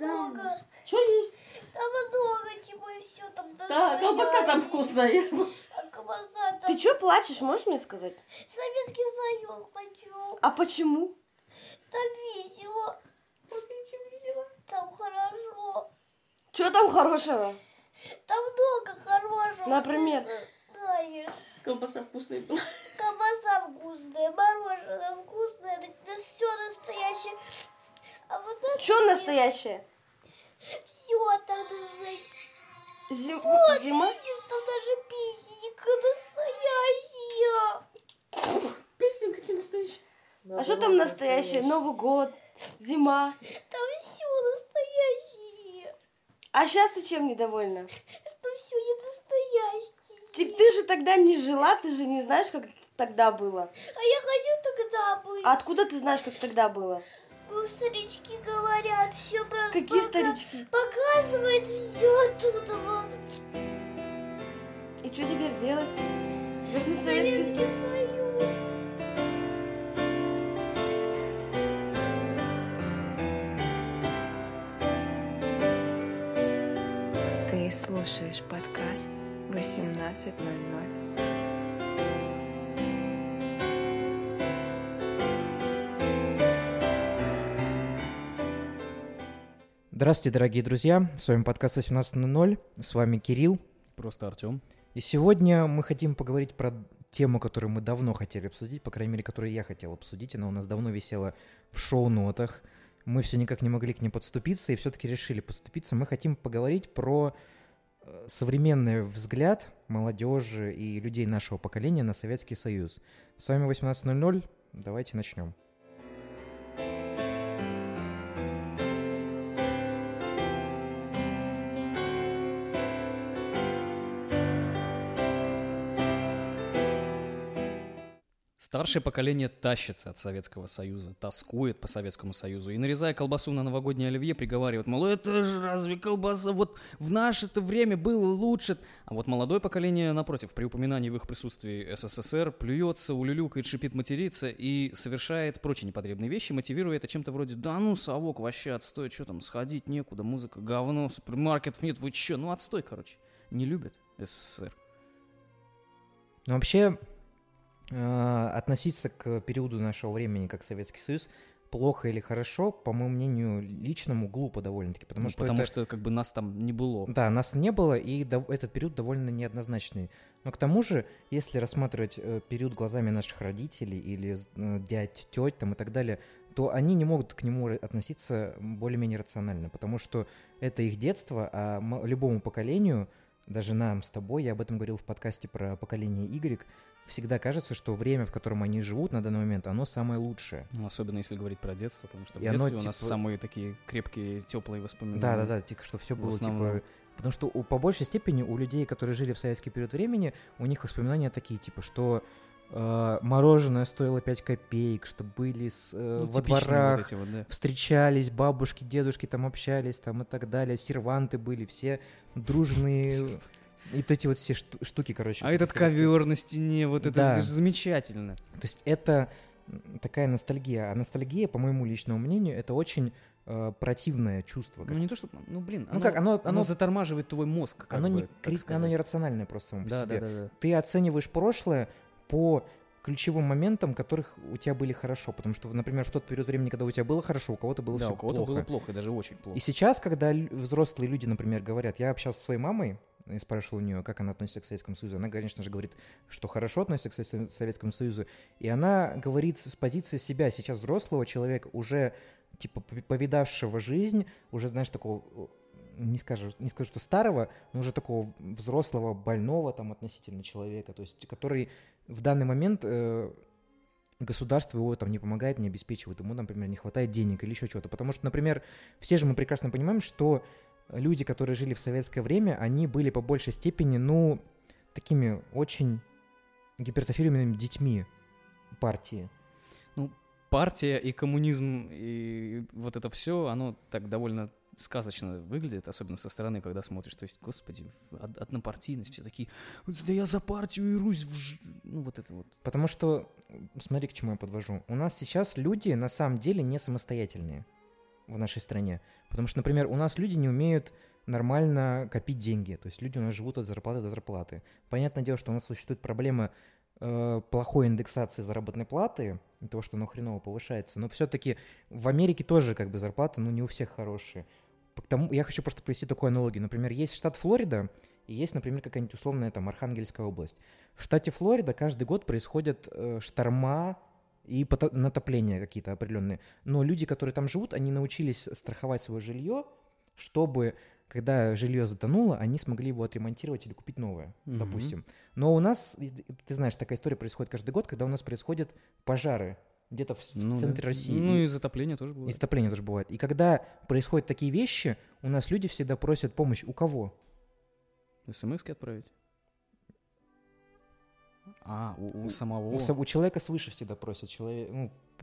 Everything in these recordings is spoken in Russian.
замуж. Что есть? Там много чего и все там. Да, колбаса там вкусная. А колбаса там. Ты чё плачешь, можешь мне сказать? Советский Союз хочу. А почему? Там весело. Вот видела? Там хорошо. Чё там хорошего? Там много хорошего. Например? Ты знаешь. Колбаса вкусная была. Колбаса вкусная, мороженое вкусное, да, все настоящее. А вот это Чё настоящее? Все там настоящее. Зим- Вот, Зима? видишь, там даже песенка настоящая. Песенка тебе настоящая. А что там настоящее? Новый год, зима. Там все настоящее. А сейчас ты чем недовольна? Что все не настоящее. Типа ты же тогда не жила, ты же не знаешь, как тогда было. А я хочу тогда быть. А откуда ты знаешь, как тогда было? Старички говорят, все про... Какие пока- старички? Показывает все оттуда. вот. И что теперь делать? Вернуть Советский Советский Союз? Союз. Ты слушаешь подкаст 18.00. Здравствуйте, дорогие друзья! С вами подкаст 18.00, с вами Кирилл. Просто Артем. И сегодня мы хотим поговорить про тему, которую мы давно хотели обсудить, по крайней мере, которую я хотел обсудить. Она у нас давно висела в шоу-нотах. Мы все никак не могли к ней подступиться и все-таки решили подступиться. Мы хотим поговорить про э, современный взгляд молодежи и людей нашего поколения на Советский Союз. С вами 18.00, давайте начнем. Старшее поколение тащится от Советского Союза, тоскует по Советскому Союзу и, нарезая колбасу на новогоднее оливье, приговаривает, мол, это же разве колбаса, вот в наше-то время было лучше. А вот молодое поколение, напротив, при упоминании в их присутствии СССР, плюется, улюлюкает, шипит, матерится и совершает прочие непотребные вещи, мотивируя это чем-то вроде, да ну, совок, вообще отстой, что там, сходить некуда, музыка, говно, супермаркетов нет, вы че, ну отстой, короче. Не любят СССР. Но вообще относиться к периоду нашего времени как Советский Союз плохо или хорошо, по моему мнению, личному глупо довольно-таки, потому Ну, что потому это- что как бы нас там не было. Да, нас не было, и дов- этот период довольно неоднозначный. Но к тому же, если рассматривать э, период глазами наших родителей или э, дядь, теть там и так далее, то они не могут к нему относиться более-менее рационально, потому что это их детство, а любому поколению, даже нам с тобой, я об этом говорил в подкасте про поколение Y, всегда кажется, что время, в котором они живут на данный момент, оно самое лучшее. Ну, особенно если говорить про детство, потому что в И оно, детстве у нас типа- самые такие крепкие, теплые воспоминания. Да, да, да, типа, что все было типа. Потому что у, по большей степени у людей, которые жили в советский период времени, у них воспоминания такие, типа, что э, мороженое стоило 5 копеек, что были с, э, Ну, во дворах, вот вот, да. встречались, бабушки, дедушки там общались, там и так далее, серванты были, все дружные. И эти вот все шту- штуки, короче. А вот этот ковер на стене, вот это, Да. это же замечательно. То есть это такая ностальгия. А ностальгия, по моему личному мнению, это очень э, противное чувство. Ну не то, что, ну блин, Ну как, оно- оно- затормаживает твой мозг. как оно, бы, не, так оно нерациональное просто само по Да, себе. да, да, да. Ты оцениваешь прошлое по ключевым моментам, которых у тебя были хорошо. Потому что, например, в тот период времени, когда у тебя было хорошо, у кого-то было Да, все у кого-то плохо. было плохо, и даже очень плохо. И сейчас, когда взрослые люди, например, говорят, я общался со своей мамой, и спрашивал у нее, как она относится к Советскому Союзу. Она, конечно же, говорит, что хорошо относится к Со- Советскому Союзу. И она говорит с позиции себя, сейчас взрослого человека, уже, типа, пов- повидавшего жизнь, уже, знаешь, такого, э, не скажу, не скажу, что старого, но уже такого взрослого, больного там относительно человека, то есть, который в данный момент э, государство его там не помогает, не обеспечивает, ему, например, не хватает денег или еще чего-то. Потому что, например, все же мы прекрасно понимаем, что люди, которые жили в советское время, они были по большей степени, ну, такими очень гипертрофированными детьми партии. Партия и коммунизм, и вот это все, оно так довольно сказочно выглядит, особенно со стороны, когда смотришь. То есть, господи, од- однопартийность, все такие, да я за партию и Русь, в ж-». ну вот это вот. Потому что, смотри, к чему я подвожу. У нас сейчас люди на самом деле не самостоятельные. в нашей стране. Потому что, например, у нас люди не умеют нормально копить деньги. То есть люди у нас живут от зарплаты до зарплаты. Понятное дело, что у нас существует проблема э, плохой индексации заработной платы, того, что оно хреново повышается. Но все-таки в Америке тоже как бы зарплата, ну, не у всех хорошие. Потому, я хочу просто привести такую аналогию. Например, есть штат Флорида, и есть, например, какая-нибудь условная там Архангельская область. В штате Флорида каждый год происходят э, шторма и натопления какие-то определенные. Но люди, которые там живут, они научились страховать свое жилье, чтобы когда жилье затонуло, они смогли его отремонтировать или купить новое, Мгм. допустим. Но у нас, ты знаешь, такая история происходит каждый год, когда у нас происходят пожары где-то в, в Ну да. центре России. Ну И- и затопление тоже и бывает. затопление тоже бывает. И когда происходят такие вещи, у нас люди всегда просят помощь у кого? СМСки отправить? А, у, у самого. У, со- у человека свыше всегда просят человек,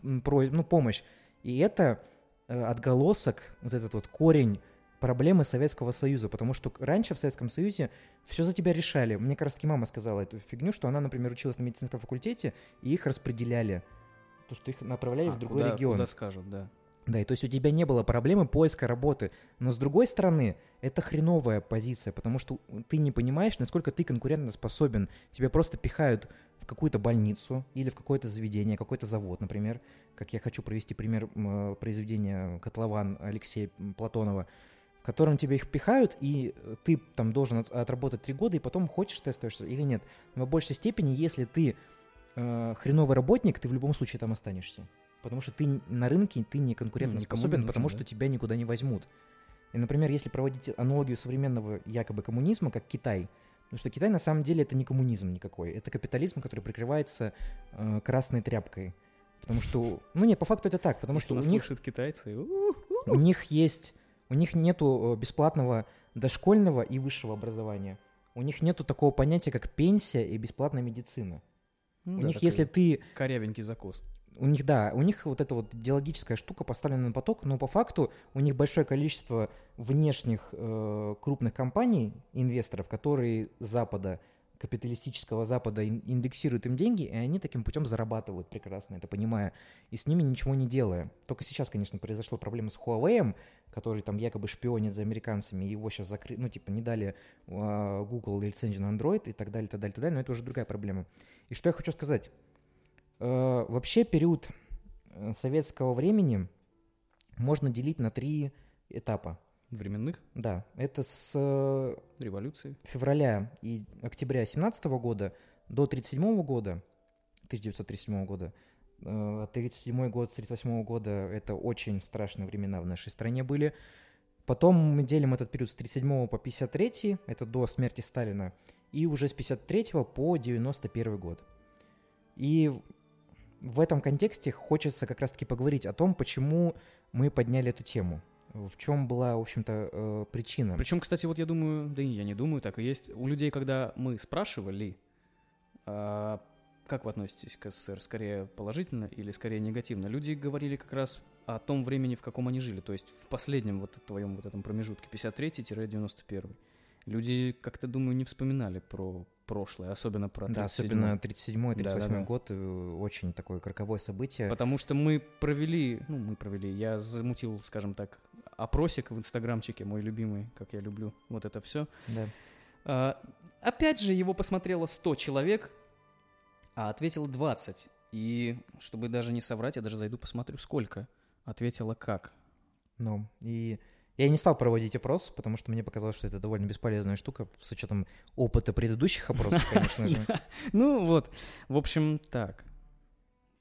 ну, про, ну, помощь. И это э, отголосок, вот этот вот корень проблемы Советского Союза, потому что раньше в Советском Союзе все за тебя решали. Мне как раз таки мама сказала эту фигню, что она, например, училась на медицинском факультете, и их распределяли. То, что их направляли А, в другой куда, регион. куда скажут, да. Да, и то есть у тебя не было проблемы поиска работы. Но с другой стороны, это хреновая позиция, потому что ты не понимаешь, насколько ты конкурентно способен. Тебя просто пихают в какую-то больницу или в какое-то заведение, какой-то завод, например. Как я хочу провести пример произведения «Котлован» Алексея Платонова, в котором тебя их пихают, и ты там должен от- отработать три года, и потом хочешь ты остаешься или нет. Но в большей степени, если ты э, хреновый работник, ты в любом случае там останешься. Потому что ты на рынке, ты не конкурентно Ну, нужен, потому да. что тебя никуда не возьмут. И, например, если проводить аналогию современного якобы коммунизма, как Китай, потому что Китай на самом деле это не коммунизм никакой, это капитализм, который прикрывается э, красной тряпкой. Потому что, ну не, по факту это так, потому Если что у них, китайцы. у, у них есть, у них нету э, бесплатного дошкольного и высшего образования. У них нету такого понятия, как пенсия и бесплатная медицина. Ну у да, них, если ты Корявенький закос. у них, да, у них вот эта вот идеологическая штука поставлена на поток, но по факту у них большое количество внешних э, крупных компаний, инвесторов, которые с Запада, капиталистического Запада ин- индексируют им деньги, и они таким путем зарабатывают прекрасно, это понимая, и с ними ничего не делая. Только сейчас, конечно, произошла проблема с Huawei, который там якобы шпионит за американцами, и его сейчас закрыли, ну, типа, не дали а, Google лицензию на Android и так далее, так далее, так далее, но это уже другая проблема. И что я хочу сказать? Э, Вообще период э, советского времени можно делить на три этапа. Временных Да, это с э, революции. февраля и октября 17 года до 37 года, 1937 года. Э, 37 год, с 38 года это очень страшные времена в нашей стране были. Потом мы делим этот период с 37 по 53, это до смерти Сталина, и уже с 53 по 91 год. И в этом контексте хочется как раз-таки поговорить о том, почему мы подняли эту тему. В чем была, в общем-то, э, причина. Причем, кстати, вот я думаю, да и я не думаю, так и есть. У людей, когда мы спрашивали, а, как вы относитесь к СССР, скорее положительно или скорее негативно, люди говорили как раз о том времени, в каком они жили, то есть в последнем вот твоем вот этом промежутке, 53-91. Люди, как-то, думаю, не вспоминали про прошлое, особенно про Да, 37-й. особенно 37-й, 38 Да-да-да. год, э, очень такое роковое событие. Потому что мы провели, ну, мы провели, я замутил, скажем так, опросик в инстаграмчике, мой любимый, как я люблю, вот это все. Да. А, опять же, его посмотрело 100 человек, а ответило 20. И чтобы даже не соврать, я даже зайду посмотрю, сколько. Ответила как. Ну, и я не стал проводить опрос, потому что мне показалось, что это довольно бесполезная штука, с учетом опыта предыдущих опросов, конечно же. Ну вот, в общем, так.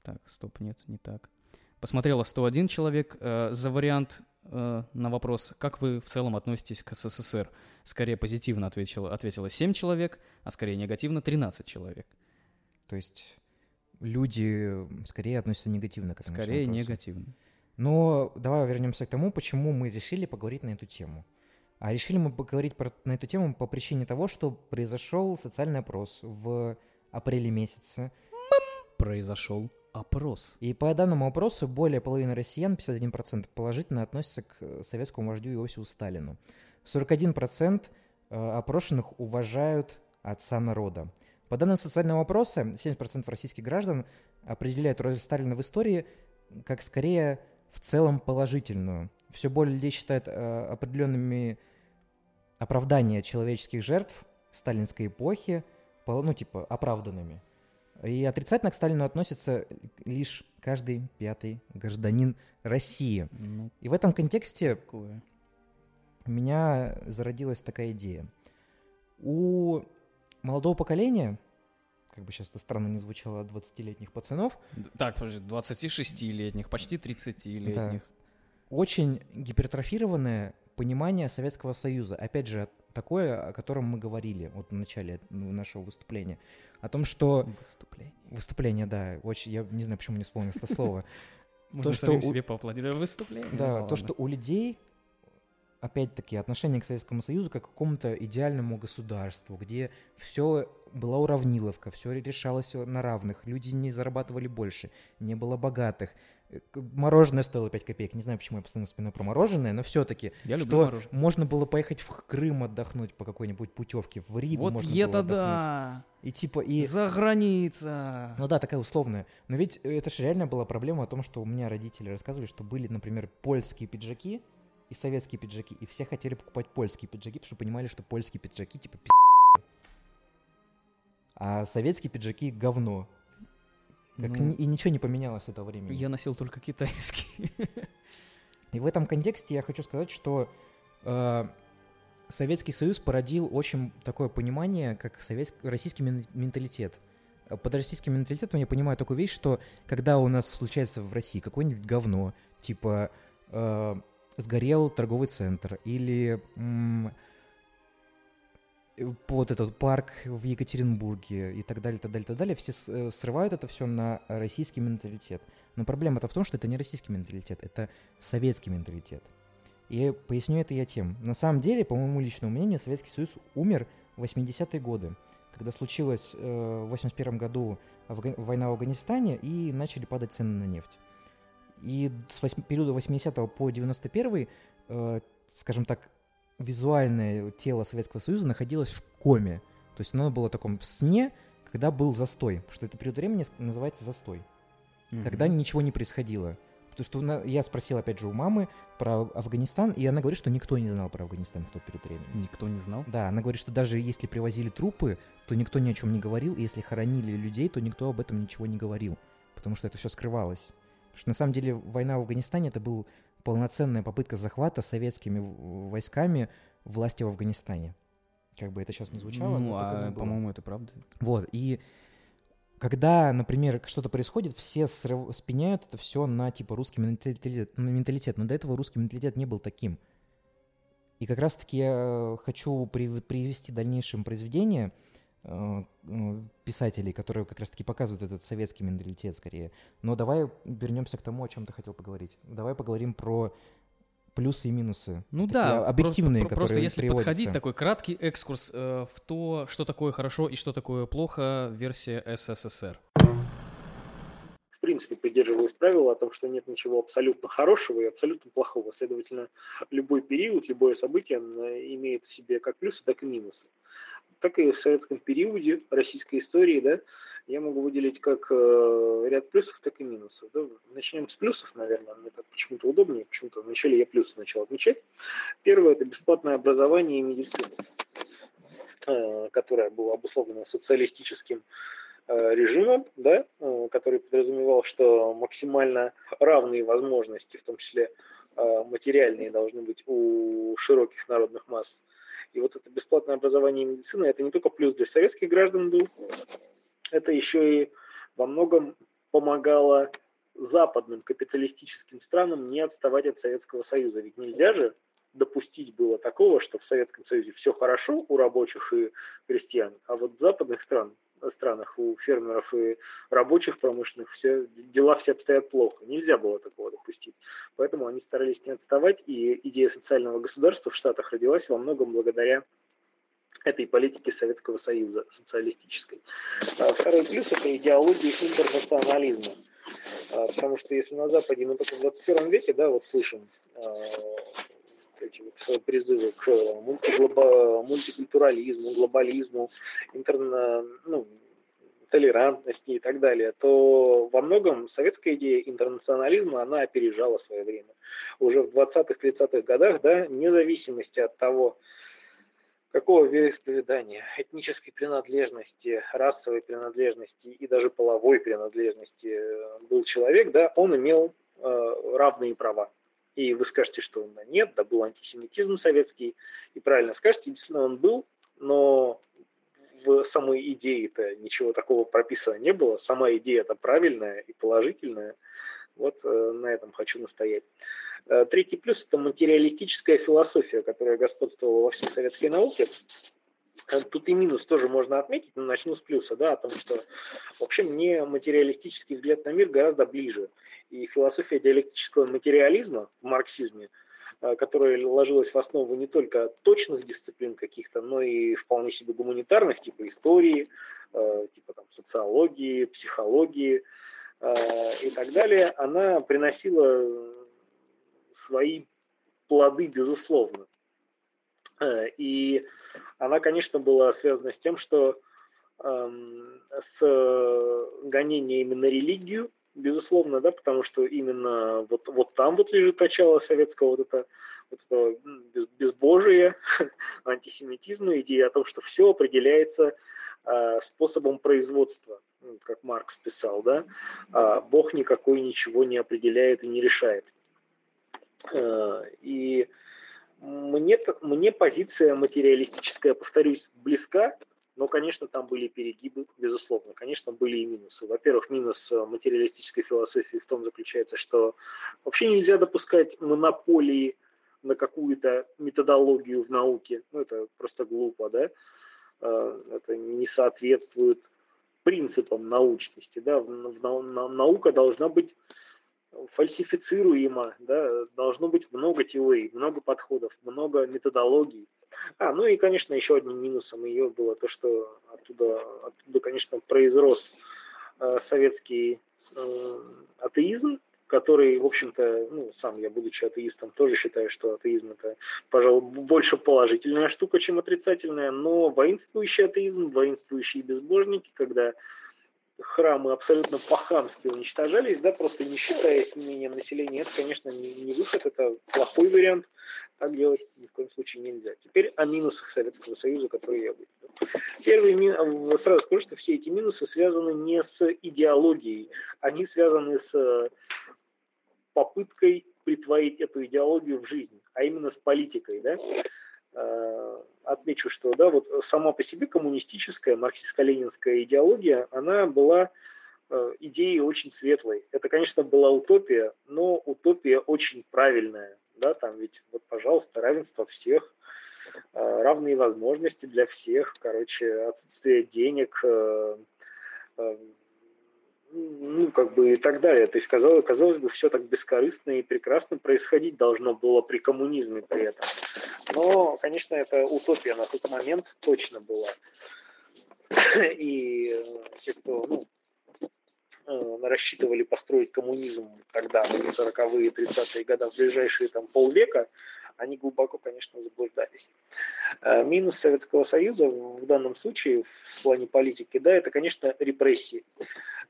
Так, стоп, нет, не так. Посмотрело 101 человек. Э, за вариант э, на вопрос, как вы в целом относитесь к СССР, скорее позитивно ответило, ответило 7 человек, а скорее негативно 13 человек. То есть люди скорее относятся негативно к этому Скорее вопросу. негативно. Но давай вернемся к тому, почему мы решили поговорить на эту тему. А решили мы поговорить про- на эту тему по причине того, что произошел социальный опрос в апреле месяце. Произошел опрос. И по данному опросу более половины россиян, 51%, положительно относятся к э, советскому вождю Иосифу Сталину. 41% э, опрошенных уважают отца народа. По данным социального опроса, 70% российских граждан определяют роль Сталина в истории как скорее в целом положительную. все более людей считают э, определенными оправдания человеческих жертв сталинской эпохи, ну, типа, оправданными. И отрицательно к Сталину относится лишь каждый пятый гражданин России. Ну, И в этом контексте такое. у меня зародилась такая идея. У молодого поколения, как бы сейчас это странно не звучало, 20-летних пацанов, Так, подожди, 26-летних, почти 30-летних. очень гипертрофированное понимание Советского Союза. Опять же, такое, о котором мы говорили вот в начале нашего выступления. О том, что... Выступление. Выступление, да, очень... Я не знаю, почему не вспомнил это слово. Можно что самим у- себе поаплодировать. Выступление. Да, Ну, то, что у людей, опять-таки, отношение к Советскому Союзу как к какому-то идеальному государству, где все была уравниловка, все решалось на равных, люди не зарабатывали больше, не было богатых. Э, Мороженое стоило 5 копеек. Не знаю, почему я постоянно вспоминаю про мороженое, но все-таки, что мороженое. можно было поехать в Крым отдохнуть по какой-нибудь путевке, в Ригу Вот можно это было отдохнуть. да! И типа, и... За граница! Ну да, такая условная. Но ведь это же реально была проблема о том, что у меня родители рассказывали, что были, например, польские пиджаки и советские пиджаки, и все хотели покупать польские пиджаки, потому что понимали, что польские пиджаки типа пи***, а советские пиджаки говно. Как Ну, ни- и ничего не поменялось с этого времени. Я носил только китайский. И в этом контексте я хочу сказать, что э, Советский Союз породил очень такое понимание, как советск... российский мен- менталитет. Под российским менталитетом я понимаю такую вещь, что когда у нас случается в России какое-нибудь говно, типа э, сгорел торговый центр или э, вот этот парк в Екатеринбурге и так далее, так далее, так далее, все э, срывают это все на российский менталитет. Но проблема-то в том, что это не российский менталитет, это советский менталитет. И поясню это я тем. На самом деле, по моему личному мнению, Советский Союз умер в 80-е годы, когда случилась э, в 81 году война в Афганистане и начали падать цены на нефть. И с восьм- периода 80 по 91 э, скажем так, визуальное тело Советского Союза находилось в коме. То есть оно было в таком сне, когда был застой. Потому что это период времени называется застой когда ничего не происходило. Потому что на- я спросил, опять же, у мамы про Афганистан, и она говорит, что никто не знал про Афганистан в тот период времени. Никто не знал. Да, она говорит, что даже если привозили трупы, то никто ни о чем не говорил, и если хоронили людей, то никто об этом ничего не говорил, потому что это все скрывалось. Потому что на самом деле война в Афганистане это был полноценная попытка захвата советскими войсками власти в Афганистане. Как бы это сейчас не звучало, ну, но а, по-моему, это правда. Вот, и когда, например, что-то происходит, все срыв- спеняют это все на, типа, русский менталитет, менталитет, но до этого русский менталитет не был таким. И как раз-таки я хочу при- привести дальнейшем произведения э, э, писателей, которые как раз-таки показывают этот советский менталитет скорее. Но давай вернемся к тому, о чем ты хотел поговорить. Давай поговорим про плюсы и минусы. Ну да, объективные, просто, про- просто которые если приводятся. подходить, такой краткий экскурс э, в то, что такое хорошо и что такое плохо, версия СССР. в принципе, придерживаюсь правила о том, что нет ничего абсолютно хорошего и абсолютно плохого. Следовательно, любой период, любое событие м, имеет в себе как плюсы, так и минусы. Так и в советском периоде российской истории, да, я могу выделить как э, ряд плюсов, так и минусов. Да. Начнем с плюсов, наверное, мне так почему-то удобнее, почему-то вначале я плюсы начал отмечать. Первое – это бесплатное образование и медицина, э, которое было обусловлено социалистическим э, режимом, да, который подразумевал, что максимально равные возможности, в том числе материальные, должны быть у широких народных масс. И вот это бесплатное образование и медицина, это не только плюс для советских граждан был, это еще и во многом помогало западным капиталистическим странам не отставать от Советского Союза. Ведь нельзя же допустить было такого, что в Советском Союзе все хорошо у рабочих и крестьян, а вот в западных стран, странах у фермеров и рабочих промышленных все, дела все обстоят плохо. Нельзя было такого допустить. Поэтому они старались не отставать, и идея социального государства в Штатах родилась во многом благодаря этой политики Советского Союза, социалистической. А второй плюс – это идеология интернационализма. А, Потому что если на Западе мы только в 21 веке, да, вот слышим а, эти вот призывы к мультиглоба- мультикультурализму, глобализму, интерна, ну, толерантности и так далее, то во многом советская идея интернационализма, она опережала свое время. Уже в 20-30-х годах, да, вне зависимости от того, какого вероисповедания, этнической принадлежности, расовой принадлежности и даже половой принадлежности э, был человек, да, он имел э, равные права. И вы скажете, что нет, да был антисемитизм советский, и правильно скажете, действительно он был, но в самой идее-то ничего такого прописано не было. Сама идея это правильная и положительная. Вот э, на этом хочу настоять. Э, третий плюс – это материалистическая философия, которая господствовала во всей советской науке. Э, тут и минус тоже можно отметить, но начну с плюса, да, о том, что вообще мне материалистический взгляд на мир гораздо ближе. И философия диалектического материализма в марксизме, э, которая ложилась в основу не только точных дисциплин каких-то, но и вполне себе гуманитарных, типа истории, типа там, социологии, психологии и так далее, она приносила свои плоды, безусловно. Э, и она, конечно, была связана с тем, что эм, с гонениями на религию, безусловно, да, потому что именно вот, вот там вот лежит начало советского вот это, вот это безбожие, антисемитизма, идея о том, что все определяется э, способом производства, ну, как Маркс писал, да, а Бог никакой ничего не определяет и не решает. Э, и мне, мне позиция материалистическая, повторюсь, близка, но, конечно, там были перегибы, безусловно. Конечно, были и минусы. Во-первых, минус э, материалистической философии в том заключается, что вообще нельзя допускать монополии на какую-то методологию в науке. Ну, это просто глупо, да? Э, это не соответствует принципам научности, да? Наука должна быть фальсифицируемо, да, должно быть много теорий, много подходов, много методологий. А, ну и, конечно, еще одним минусом ее было то, что оттуда, оттуда конечно, произрос э, советский э, атеизм, который, в общем-то, ну, сам я, будучи атеистом, тоже считаю, что атеизм это, пожалуй, больше положительная штука, чем отрицательная, но воинствующий атеизм, воинствующие безбожники, когда храмы абсолютно по-хамски уничтожались, да, просто не считая изменением населения, это, конечно, не, не выход, это плохой вариант, так делать ни в коем случае нельзя. Теперь о минусах Советского Союза, которые я выделил. Первый минус, сразу скажу, что все эти минусы связаны не с идеологией, они связаны с попыткой притворить эту идеологию в жизнь, а именно с политикой, да, Э, отмечу, что да, вот сама по себе коммунистическая марксистско-ленинская идеология, она была э, идеей очень светлой. Это, конечно, была утопия, но утопия очень правильная. Да, там ведь, вот, пожалуйста, равенство всех, э, равные возможности для всех, короче, отсутствие денег, ну, как бы и так далее. То есть, казалось, казалось бы, все так бескорыстно и прекрасно происходить должно было при коммунизме при этом. Но, конечно, это утопия на тот момент точно была. И э, те, кто ну, э, рассчитывали построить коммунизм тогда, в 40-е, 30-е годы, в ближайшие там полвека, они глубоко, конечно, заблуждались. Э, минус Советского Союза в данном случае в плане политики, да, это, конечно, репрессии.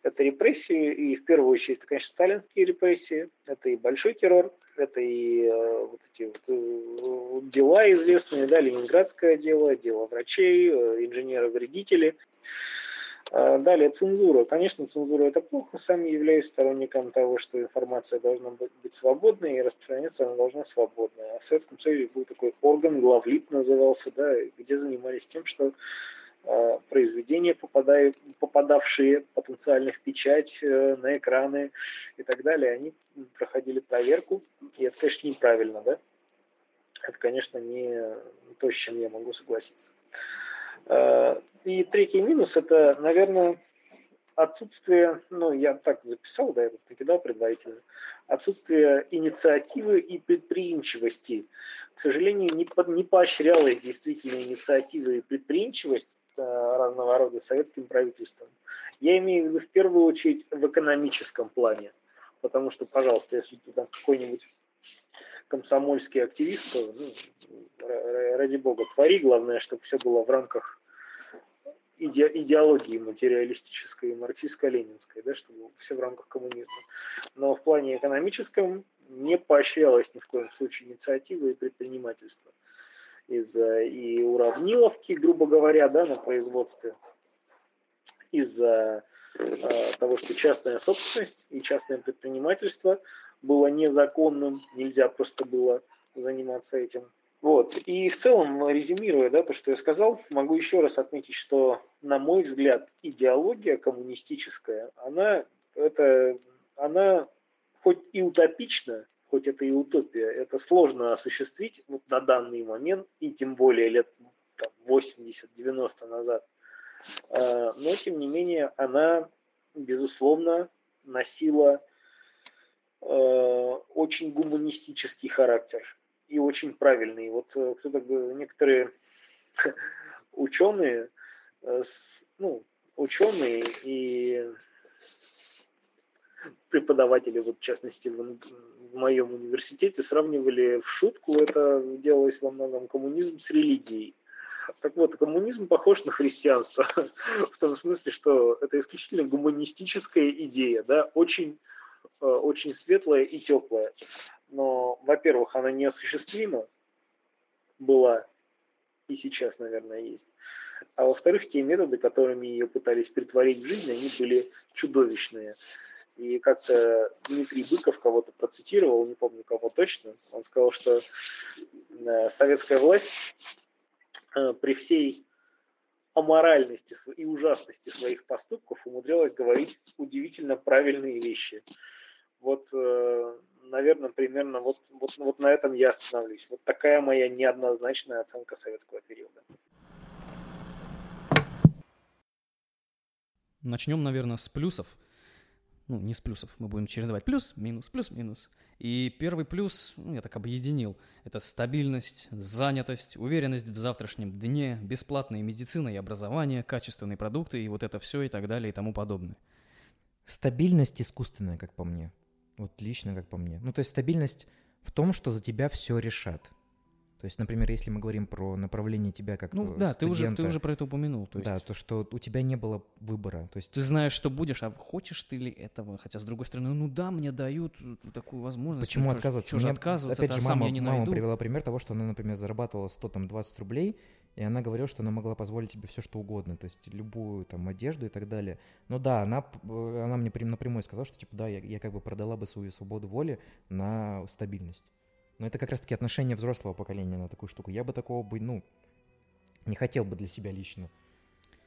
Это репрессии, и в первую очередь, это, конечно, сталинские репрессии, это и большой террор, это и э, вот эти вот, э, дела известные, да, ленинградское дело, дело врачей, инженеры-вредители. А, далее цензура. Конечно, цензура это плохо. Сам являюсь сторонником того, что информация должна быть свободной и распространяться она должна свободно. А в Советском Союзе был такой орган, главлип назывался, да, где занимались тем, что а, произведения, попадают, попадавшие потенциально в печать, э, на экраны и так далее, они проходили проверку, и это, конечно, неправильно, да? Это, конечно, не то, с чем я могу согласиться. А, и третий минус – это, наверное, отсутствие, ну, я так записал, да, я тут накидал предварительно, отсутствие инициативы и предприимчивости. К сожалению, не, по, не поощрялась действительно инициатива и предприимчивость э, разного рода советским правительством. Я имею в виду в первую очередь в экономическом плане. Потому что, пожалуйста, если ты там какой-нибудь комсомольский активист, ну, ради бога, твори, главное, чтобы все было в рамках иде, идеологии материалистической марксистско-ленинской, да, чтобы все в рамках коммунизма. Но в плане экономическом не поощрялось ни в коем случае инициатива и предпринимательство. Из-за и уравниловки, грубо говоря, да, на производстве, из-за э, того, что частная собственность и частное предпринимательство было незаконным, нельзя просто было заниматься этим. Вот. И в целом, резюмируя да, то, что я сказал, могу еще раз отметить, что, на мой взгляд, идеология коммунистическая, она, это, она хоть и утопична, хоть это и утопия, это сложно осуществить вот на данный момент, и тем более лет 80-90 назад. А, но, тем не менее, она, безусловно, носила э, очень гуманистический характер и очень правильный. Вот э, кто-то, некоторые ученые, э, ну, ученые и преподаватели, вот в частности в, в моем университете, сравнивали в шутку, это делалось во многом коммунизм с религией. Так вот, коммунизм похож на христианство, в том смысле, что это исключительно гуманистическая идея, да, очень, э, очень светлая и теплая. Но, во-первых, она неосуществима была и сейчас, наверное, есть. А во-вторых, те методы, которыми ее пытались притворить в жизнь, они были чудовищные. И как-то Дмитрий Быков кого-то процитировал, не помню кого точно, он сказал, что э, советская власть при всей аморальности и ужасности своих поступков умудрялась говорить удивительно правильные вещи. Вот, э, наверное, примерно вот, вот, вот на этом я остановлюсь. Вот такая моя неоднозначная оценка советского периода. Начнем, наверное, с плюсов – ну, не с плюсов, мы будем чередовать плюс, минус, плюс, минус. И первый плюс, ну, я так объединил, это стабильность, занятость, уверенность в завтрашнем дне, бесплатная медицина и образование, качественные продукты и вот это все и так далее и тому подобное. Стабильность искусственная, как по мне. Вот лично, как по мне. Ну, то есть стабильность в том, что за тебя все решат. То есть, например, если мы говорим про направление тебя как ну, да, студента, ты уже, ты уже про это упомянул. То есть, да, то, что у тебя не было выбора. То есть, ты знаешь, что будешь, а хочешь ты ли этого? Хотя, с другой стороны, ну да, мне дают такую возможность. Почему отказываться? Чего же отказываться? Опять же, сам мама, я не мама найду. привела пример того, что она, например, зарабатывала 100, там, 20 рублей, и она говорила, что она могла позволить себе все, что угодно, то есть любую там одежду и так далее. Но да, она, она мне напрямую сказала, что типа да, я, я как бы продала бы свою свободу воли на стабильность. Но это как раз-таки отношение взрослого поколения на такую штуку. Я бы такого бы, ну, не хотел бы для себя лично.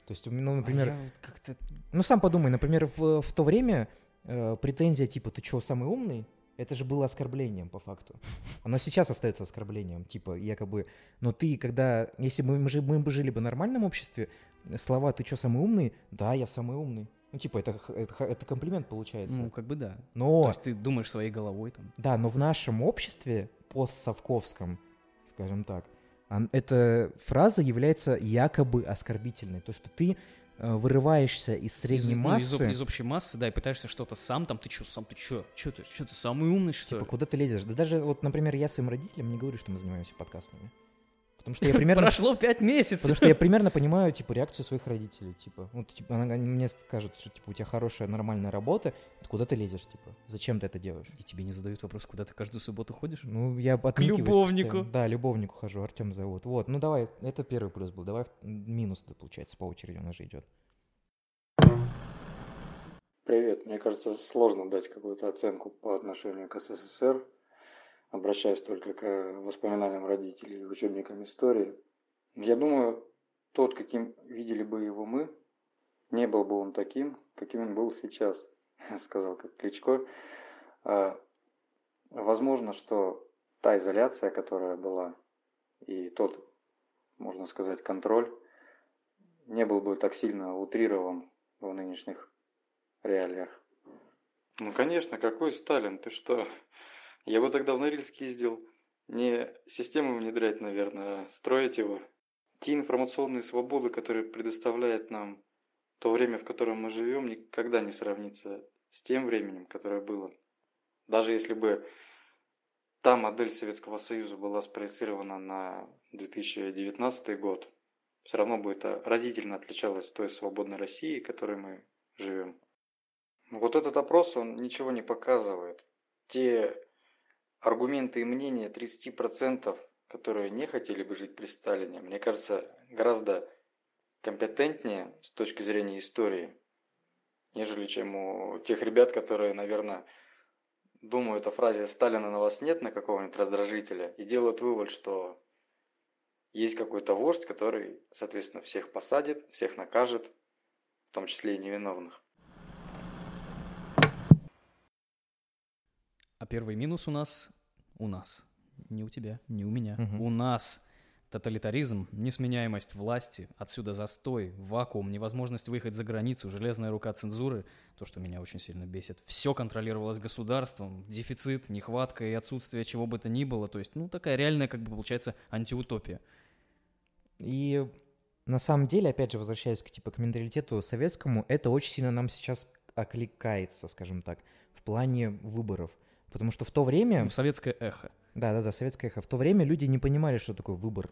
То есть, ну, например... А я как-то... Ну, сам подумай, например, в, в то время э, претензия типа «ты что, самый умный?» Это же было оскорблением по факту. Оно сейчас остается оскорблением, типа якобы. Но ты, когда, если бы мы, мы, мы бы жили бы в нормальном обществе, слова «ты что, самый умный?» Да, я самый умный. Ну, типа, это, это, это комплимент получается. Ну, как бы да. Но... То есть ты думаешь своей головой там. Да, но в нашем обществе, постсовковском, скажем так, эта фраза является якобы оскорбительной. То, что ты э, вырываешься из средней из, массы. Ну, из, из общей массы, да, и пытаешься что-то сам, там, ты что, сам, ты что, что ты, что ты самый умный, что Типа, куда ты лезешь? Да даже, вот, например, я своим родителям не говорю, что мы занимаемся подкастами. Потому что я примерно... Прошло пять месяцев. Потому что я примерно понимаю, типа, реакцию своих родителей. Типа, вот, типа, она мне скажет, что, типа, у тебя хорошая, нормальная работа, куда ты лезешь, типа, зачем ты это делаешь? И тебе не задают вопрос, куда ты каждую субботу ходишь? Ну, я К любовнику. Постоянно. Да, любовнику хожу, Артем зовут. Вот, ну давай, это первый плюс был. Давай минус, получается, по очереди у нас же идет. Привет. Мне кажется, сложно дать какую-то оценку по отношению к СССР, обращаясь только к воспоминаниям родителей учебникам истории. Я думаю, тот, каким видели бы его мы, не был бы он таким, каким он был сейчас, сказал как Кличко. А, возможно, что та изоляция, которая была, и тот, можно сказать, контроль, не был бы так сильно утрирован в нынешних реалиях. Ну, конечно, какой Сталин? Ты что? Я бы тогда в Норильск ездил не систему внедрять, наверное, а строить его. Те информационные свободы, которые предоставляет нам то время, в котором мы живем, никогда не сравнится с тем временем, которое было. Даже если бы та модель Советского Союза была спроецирована на 2019 год, все равно бы это разительно отличалось от той свободной России, в которой мы живем. Вот этот опрос, он ничего не показывает. Те аргументы и мнения 30%, которые не хотели бы жить при Сталине, мне кажется, гораздо компетентнее с точки зрения истории, нежели чем у тех ребят, которые, наверное, думают о фразе «Сталина на вас нет» на какого-нибудь раздражителя и делают вывод, что есть какой-то вождь, который, соответственно, всех посадит, всех накажет, в том числе и невиновных. Первый минус у нас, у нас, не у тебя, не у меня, Мгм. у нас тоталитаризм, несменяемость власти, отсюда застой, вакуум, невозможность выехать за границу, железная рука цензуры, то, что меня очень сильно бесит. Все контролировалось государством, дефицит, нехватка и отсутствие чего бы то ни было. То есть, ну, такая реальная, как бы, получается, антиутопия. И на самом деле, опять же, возвращаясь к, типа, к менталитету советскому, это очень сильно нам сейчас окликается, скажем так, в плане выборов. Потому что в то время... Ну, советское эхо. Да-да-да, советское эхо. В то время люди не понимали, что такое выбор.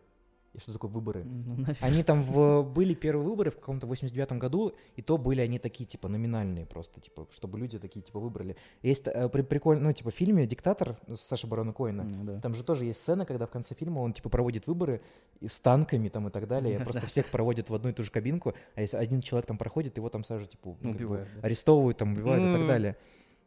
И что такое выборы. Ну, нафиг. Они там в, были первые выборы в каком-то 89-м году, и то были они такие, типа, номинальные просто, типа, чтобы люди такие, типа, выбрали. Есть э, при, прикольно, ну, типа, в фильме «Диктатор» с Сашей Барона Коэна, Ну, да. там же тоже есть сцена, когда в конце фильма он, типа, проводит выборы и с танками там и так далее, просто всех проводят в одну и ту же кабинку, а если один человек там проходит, его там сразу, типа, ну, Убивают, да. арестовывают, там, убивают и Ну, так далее.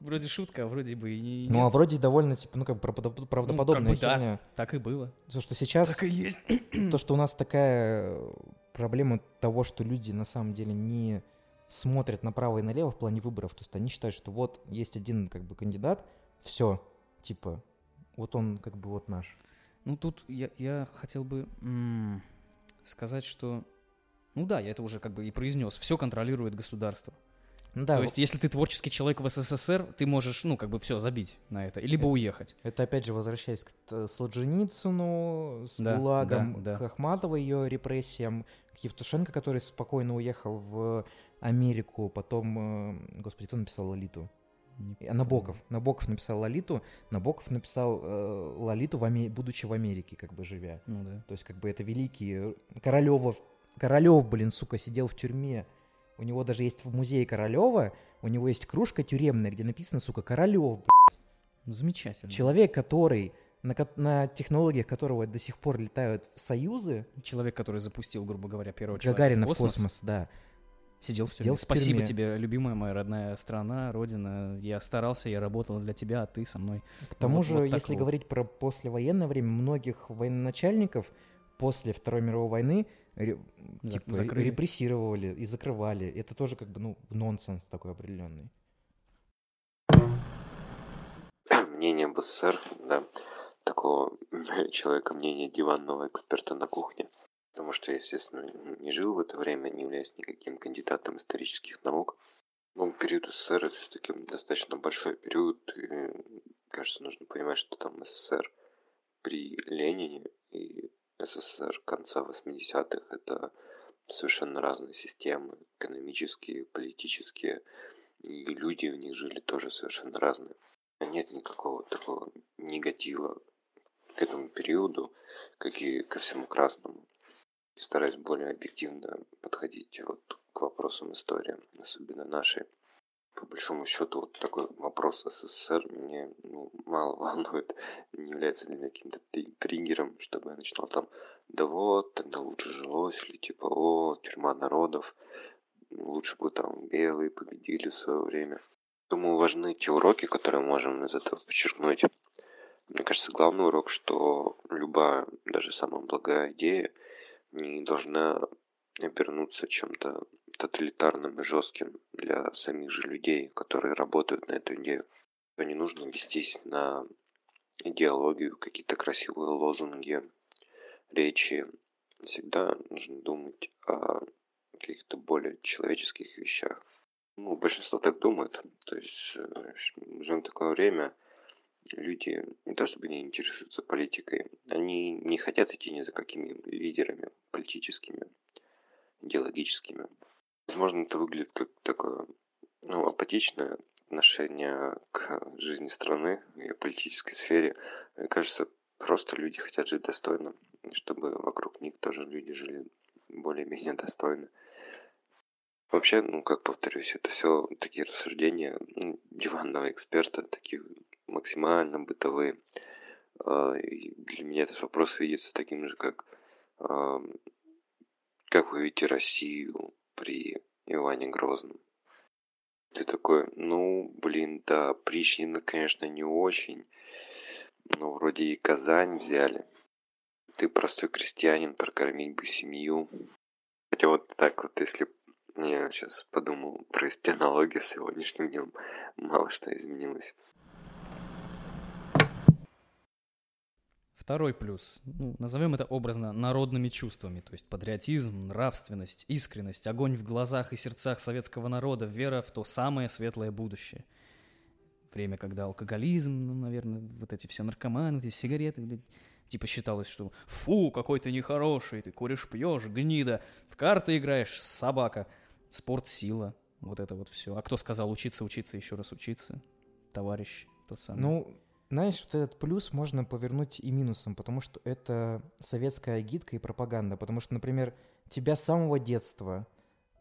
Вроде шутка, а вроде бы и не... Ну, а вроде довольно, типа, ну, как бы правдопод- правдоподобная бы да. херня. Так и было. То, что сейчас... Так и есть. то, что у нас такая э, проблема того, что люди на самом деле не смотрят направо и налево в плане выборов. То есть они считают, что вот есть один как бы кандидат, все, типа, вот он как бы вот наш. Ну, тут я, я хотел бы сказать, что... Ну да, я это уже как бы и произнес. Все контролирует государство. Ну да, То есть, если ты творческий человек в СССР, ты можешь, ну, как бы все забить на это, либо уехать. это опять же возвращаясь к Солженицыну, с Да, ГУЛАГом, да, да. к Ахматовой, ее репрессиям, к Евтушенко, который спокойно уехал в Америку, потом, э, господи, кто написал Лолиту? Не И Набоков. Набоков написал Лолиту, Набоков написал э, Лолиту, в Аме- будучи в Америке, как бы живя. Ну да. То есть, как бы это великий Королева. Королев, блин, сука, сидел в тюрьме. У него даже есть в музее Королева, у него есть кружка тюремная, где написано, сука, Королев. Замечательно. Человек, который на, на технологиях которого до сих пор летают союзы, Человек, который запустил, грубо говоря, первого человека Гагарина в в космос, космос, да. сидел в сидел тюрьме. в Спасибо тюрьме. тебе, любимая моя родная страна, родина. Я старался, я работал для тебя, а ты со мной. К тому Вот- же, вот если вот. говорить про послевоенное время, многих военачальников после Второй мировой войны ре- типа, закрыли. репрессировали и закрывали. Это тоже как бы ну нонсенс такой определенный. мнение об СССР, да, такого человека, мнения диванного эксперта на кухне. Потому что я, естественно, не жил в это время, не являюсь никаким кандидатом исторических наук. Но период СССР это все-таки достаточно большой период. И, кажется, нужно понимать, что там СССР при Ленине и СССР конца 80-х это совершенно разные системы, экономические, политические, и люди в них жили тоже совершенно разные. Нет никакого такого негатива к этому периоду, как и ко всему красному. Стараюсь более объективно подходить вот к вопросам истории, особенно нашей. По большому счету, вот такой вопрос СССР меня ну, мало волнует, не является для меня каким-то три- триггером, чтобы я начинал там, да вот, тогда лучше жилось, или типа, о, тюрьма народов, лучше бы там белые победили в свое время. Думаю, важны те уроки, которые можем из этого подчеркнуть. Мне кажется, главный урок, что любая, даже самая благая идея не должна обернуться чем-то тоталитарным и жестким для самих же людей, которые работают на эту идею. То не нужно вестись на идеологию, какие-то красивые лозунги, речи. Всегда нужно думать о каких-то более человеческих вещах. Ну, большинство так думает. То есть, э, живем в такое время, люди не то чтобы не интересуются политикой, они не хотят идти ни за какими лидерами политическими, идеологическими. Возможно, это выглядит как такое ну, апатичное отношение к жизни страны и политической сфере. Мне кажется, просто люди хотят жить достойно, чтобы вокруг них тоже люди жили более-менее достойно. Вообще, ну, как повторюсь, это все такие рассуждения ну, диванного эксперта, такие максимально бытовые. А, и для меня этот вопрос видится таким же, как как вы видите Россию при Иване Грозном? Ты такой, ну, блин, да, Причнина, конечно, не очень, но вроде и Казань взяли. Ты простой крестьянин, прокормить бы семью. Хотя вот так вот, если я сейчас подумал провести аналогию сегодняшним днем, мало что изменилось. Второй плюс. Ну, назовем это образно народными чувствами, то есть патриотизм, нравственность, искренность, огонь в глазах и сердцах советского народа, вера в то самое светлое будущее. Время, когда алкоголизм, ну, наверное, вот эти все наркоманы, эти сигареты, блядь, типа считалось, что фу, какой ты нехороший, ты куришь, пьешь, гнида, в карты играешь, собака, спорт, сила, вот это вот все. А кто сказал учиться, учиться, еще раз учиться? Товарищ тот самый. Ну, знаешь, вот этот плюс можно повернуть и минусом, потому что это советская агитка и пропаганда. Потому что, например, тебя с самого детства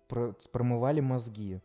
про- промывали мозги.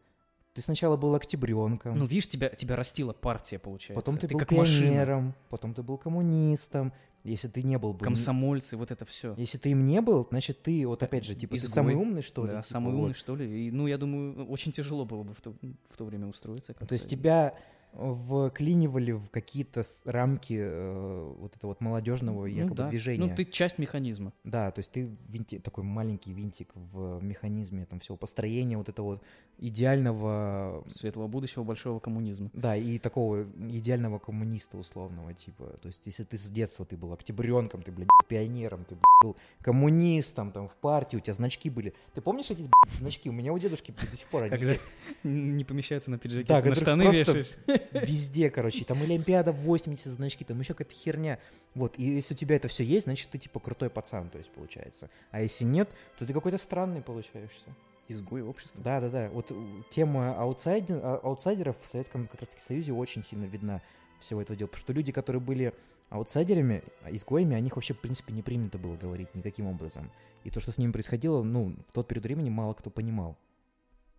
Ты сначала был октябренком, Ну, видишь, тебя, тебя растила партия, получается. потом ты, был как машина. пионером, потом ты был коммунистом. Если ты не был бы... Комсомольцы, вот это все. Если ты им не был, значит, ты, вот опять же, типа, ты Изгой. самый умный, что ли? Да, Типа, самый вот. умный, что ли. И, ну, я думаю, очень тяжело было бы в то, в то время устроиться. То есть тебя вклинивали в какие-то рамки э, вот этого вот молодежного Ну якобы да. движения. Ну, ты часть механизма. Да, то есть ты винти- такой маленький винтик в механизме там всего построения вот этого вот идеального, Светлого будущего большого коммунизма. да, и такого идеального коммуниста условного типа. То есть если ты с детства ты был октябренком, ты, блядь, пионером, ты, блядь, был коммунистом, там, в партии, у тебя значки были. Ты помнишь эти, блядь, значки? У меня у дедушки блядь, до сих пор они Когда есть. не помещается на пиджаке, Да, на штаны просто вешаешь. Везде, короче. Там Олимпиада 80 значки, там еще какая-то херня. Вот, и если у тебя это все есть, значит, ты типа крутой пацан, то есть, получается. А если нет, то ты какой-то странный получаешься. Изгой общества. Да, да, да. Вот э, тема аутсайдер, а- аутсайдеров в Советском как раз таки Союзе очень сильно видна всего этого дела. Потому что люди, которые были аутсайдерами, а, изгоями, о них вообще, в принципе, не принято было говорить никаким образом. И то, что с ними происходило, ну, в тот период времени мало кто понимал.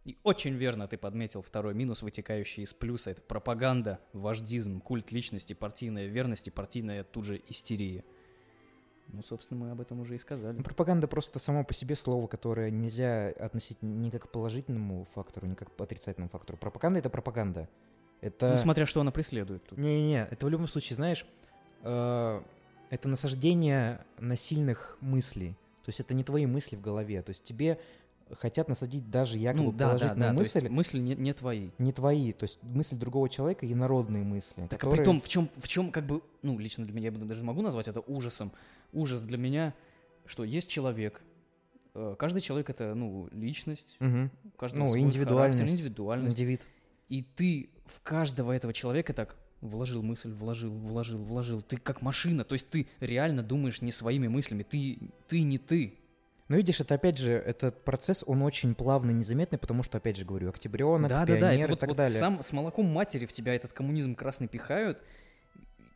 И очень верно ты подметил второй минус, вытекающий из плюса. Это пропаганда, вождизм, культ личности, партийная верность и партийная тут же истерия. Ну, собственно, мы об этом уже и сказали. Ну, пропаганда просто само по себе слово, которое нельзя относить ни как к положительному фактору, ни как к отрицательному фактору. Пропаганда — это пропаганда. Это... Ну, смотря что она преследует. Не-не-не, это в любом случае, знаешь, э, это насаждение насильных мыслей. То есть это не твои мысли в голове. То есть тебе хотят насадить даже якобы Ну, да, да, положительную да. то есть мысль, мысли не, не твои. не твои. То есть мысли другого человека и народные мысли. Так которые- а при том, в чем, в чем, как бы, ну, лично для меня, я даже могу назвать это ужасом. Ужас для меня, что есть человек. э, Каждый человек это, ну, личность. Мгм. у каждого Ну, свой индивидуальность. характер, индивидуальность. Индивид. И ты в каждого этого человека так вложил мысль, вложил, вложил, вложил. Ты как машина, то есть ты реально думаешь не своими мыслями. Ты, ты не ты. Но видишь, это опять же, этот процесс, он очень плавный, незаметный, потому что, опять же говорю, октябренок, да, да, пионер да. Это и вот, так вот далее. сам с молоком матери в тебя этот коммунизм красный пихают.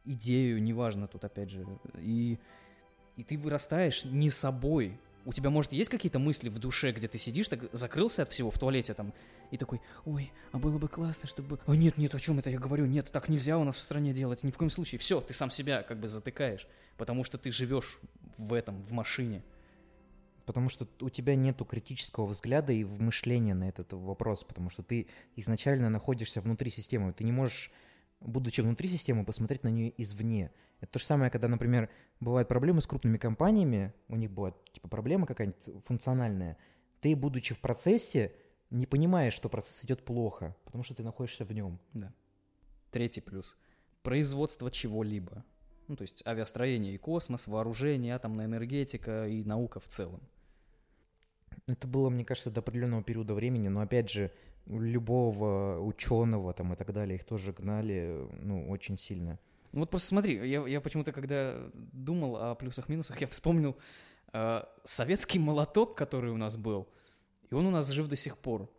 Идею, неважно тут опять же. И, и ты вырастаешь не собой. У тебя, может, есть какие-то мысли в душе, где ты сидишь, так закрылся от всего в туалете там, и такой, ой, а было бы классно, чтобы... А нет, нет, о чем это я говорю? Нет, так нельзя у нас в стране делать, ни в коем случае. Все, ты сам себя как бы затыкаешь, потому что ты живешь в этом, в машине. Потому что у тебя нету критического взгляда и мышления на этот вопрос, потому что ты изначально находишься внутри системы. Ты не можешь, будучи внутри системы, посмотреть на нее извне. Это то же самое, когда, например, бывают проблемы с крупными компаниями, у них бывает типа проблема какая-нибудь функциональная. Ты, будучи в процессе, не понимаешь, что процесс идет плохо, потому что ты находишься в нем. Да. Третий плюс. Производство чего-либо. Ну, то есть авиастроение и космос, вооружение, атомная энергетика и наука в целом. Это было, мне кажется, до определенного периода времени, но опять же, любого ученого там и так далее, их тоже гнали, ну, очень сильно. Ну вот просто смотри, я, я почему-то, когда думал о плюсах-минусах, я вспомнил э, советский молоток, который у нас был, и он у нас жив до сих пор.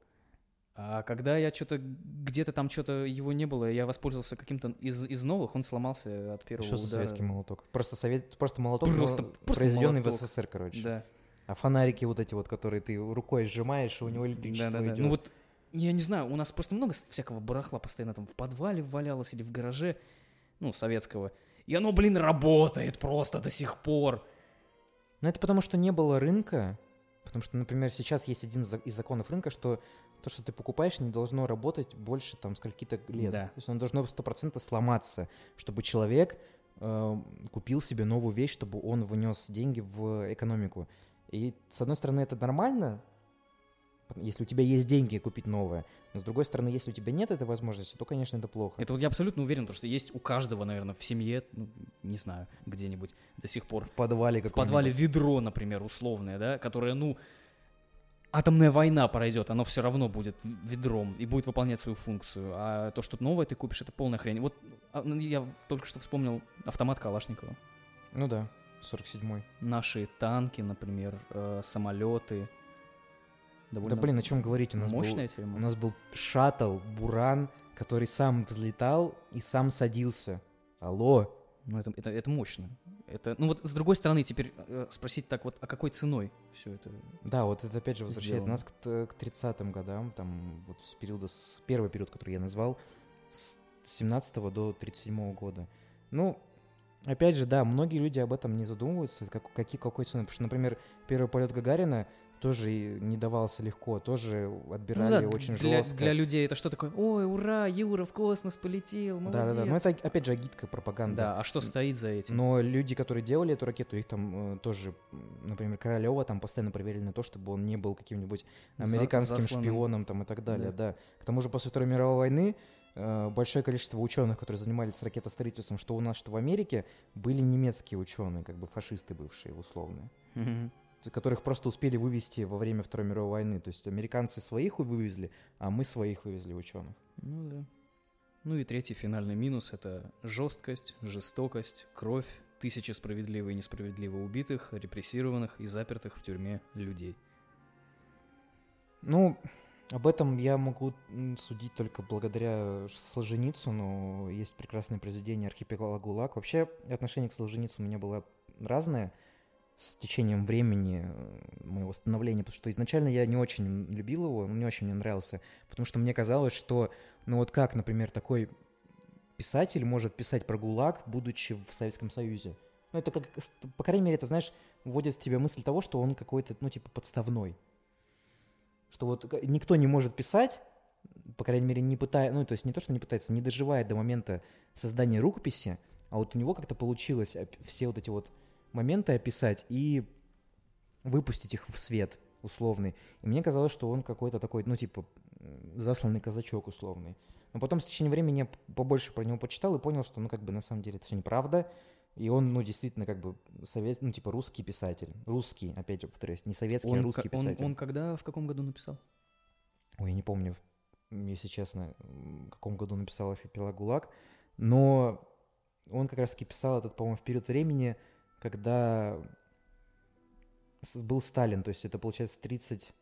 А когда я что-то, где-то там что-то его не было, я воспользовался каким-то из, из новых, он сломался от первого Что за удара. советский молоток? Просто, совет... просто молоток, Просто- просто произведенный молоток. в СССР, короче. Да. А фонарики вот эти вот, которые ты рукой сжимаешь, и у него электричество Да-да-да. идет. Ну вот, я не знаю, у нас просто много всякого барахла постоянно там в подвале валялось или в гараже, ну, советского. И оно, блин, работает просто до сих пор. Ну, это потому, что не было рынка. Потому что, например, сейчас есть один из законов рынка, что то, что ты покупаешь, не должно работать больше там скольки-то лет. Да. То есть оно должно 100% сломаться, чтобы человек э, купил себе новую вещь, чтобы он внес деньги в экономику. И, с одной стороны, это нормально, если у тебя есть деньги купить новое. Но, с другой стороны, если у тебя нет этой возможности, то, конечно, это плохо. Это вот я абсолютно уверен, потому что есть у каждого, наверное, в семье, ну, не знаю, где-нибудь до сих пор В подвале в подвале ведро, например, условное, да, которое, ну, атомная война пройдет, оно все равно будет ведром и будет выполнять свою функцию. А то, что новое ты купишь, это полная хрень. Вот а, ну, я только что вспомнил автомат Калашникова. Ну да, 47-й. Наши танки, например, э, самолеты. Довольно Да блин, о чем говорить? У нас, был, мощная тема. у нас был шаттл, Буран, который сам взлетал и сам садился. Алло. Ну, это, это, это мощно. Это, ну вот с другой стороны, теперь э, спросить так вот, а какой ценой все это? Да, вот это опять же возвращает Сделано. нас к, к 30-м годам, там вот с периода, с первый период, который я назвал, с 17 до 37 года. Ну, опять же, да, многие люди об этом не задумываются, как, какие, какой ценой. Потому что, например, первый полет Гагарина тоже не давался легко, тоже Ну отбирали да, очень для, жестко. для людей это что такое? Ой, ура, Юра в космос полетел, молодец. Да, да, да. Но это опять же агитка, пропаганда. Да, а что стоит за этим? Но люди, которые делали эту ракету, их там э, тоже, например, Королева там постоянно проверили на то, чтобы он не был каким-нибудь За- американским засланным. шпионом там и так далее, Да. да. К тому же после Второй мировой войны э, большое количество ученых, которые занимались ракетостроительством, что у нас, что в Америке, были немецкие ученые, как бы фашисты бывшие условные, Мгм. Которых просто успели вывести во время Второй мировой войны. То есть американцы своих вывезли, а мы своих вывезли ученых. Ну да. Ну и третий финальный минус — это жесткость, жестокость, кровь, тысячи справедливо и несправедливо убитых, репрессированных и запертых в тюрьме людей. Ну, об этом я могу судить только благодаря Солженицыну. Есть прекрасное произведение «Архипелаг ГУЛАГ». Вообще, отношение к Солженицыну у меня было разное с течением времени э, моего становления, потому что изначально я не очень любил его, не очень мне нравился, потому что мне казалось, что, ну вот как, например, такой писатель может писать про ГУЛАГ, будучи в Советском Союзе? Ну, это как, по крайней мере, это, знаешь, вводит в тебя мысль того, что он какой-то, ну, типа, подставной что вот никто не может писать, по крайней мере, не пытая, ну, то есть не то, что не пытается, не доживает до момента создания рукописи, а вот у него как-то получилось оп- все вот эти вот моменты описать и выпустить их в свет условный. И мне казалось, что он какой-то такой, ну, типа, засланный казачок условный. Но потом с течением времени я побольше про него почитал и понял, что, ну, как бы, на самом деле это все неправда. И он, ну, действительно, как бы, совет, ну, типа, русский писатель. Русский, опять же, повторюсь, не советский, а Он, русский ка- он- писатель. он когда, в каком году написал? Ой, я не помню, если честно, в каком году написал «Архипелаг ГУЛАГ», но он как раз-таки писал этот, по-моему, в период времени, когда был Сталин, то есть это, получается, с 37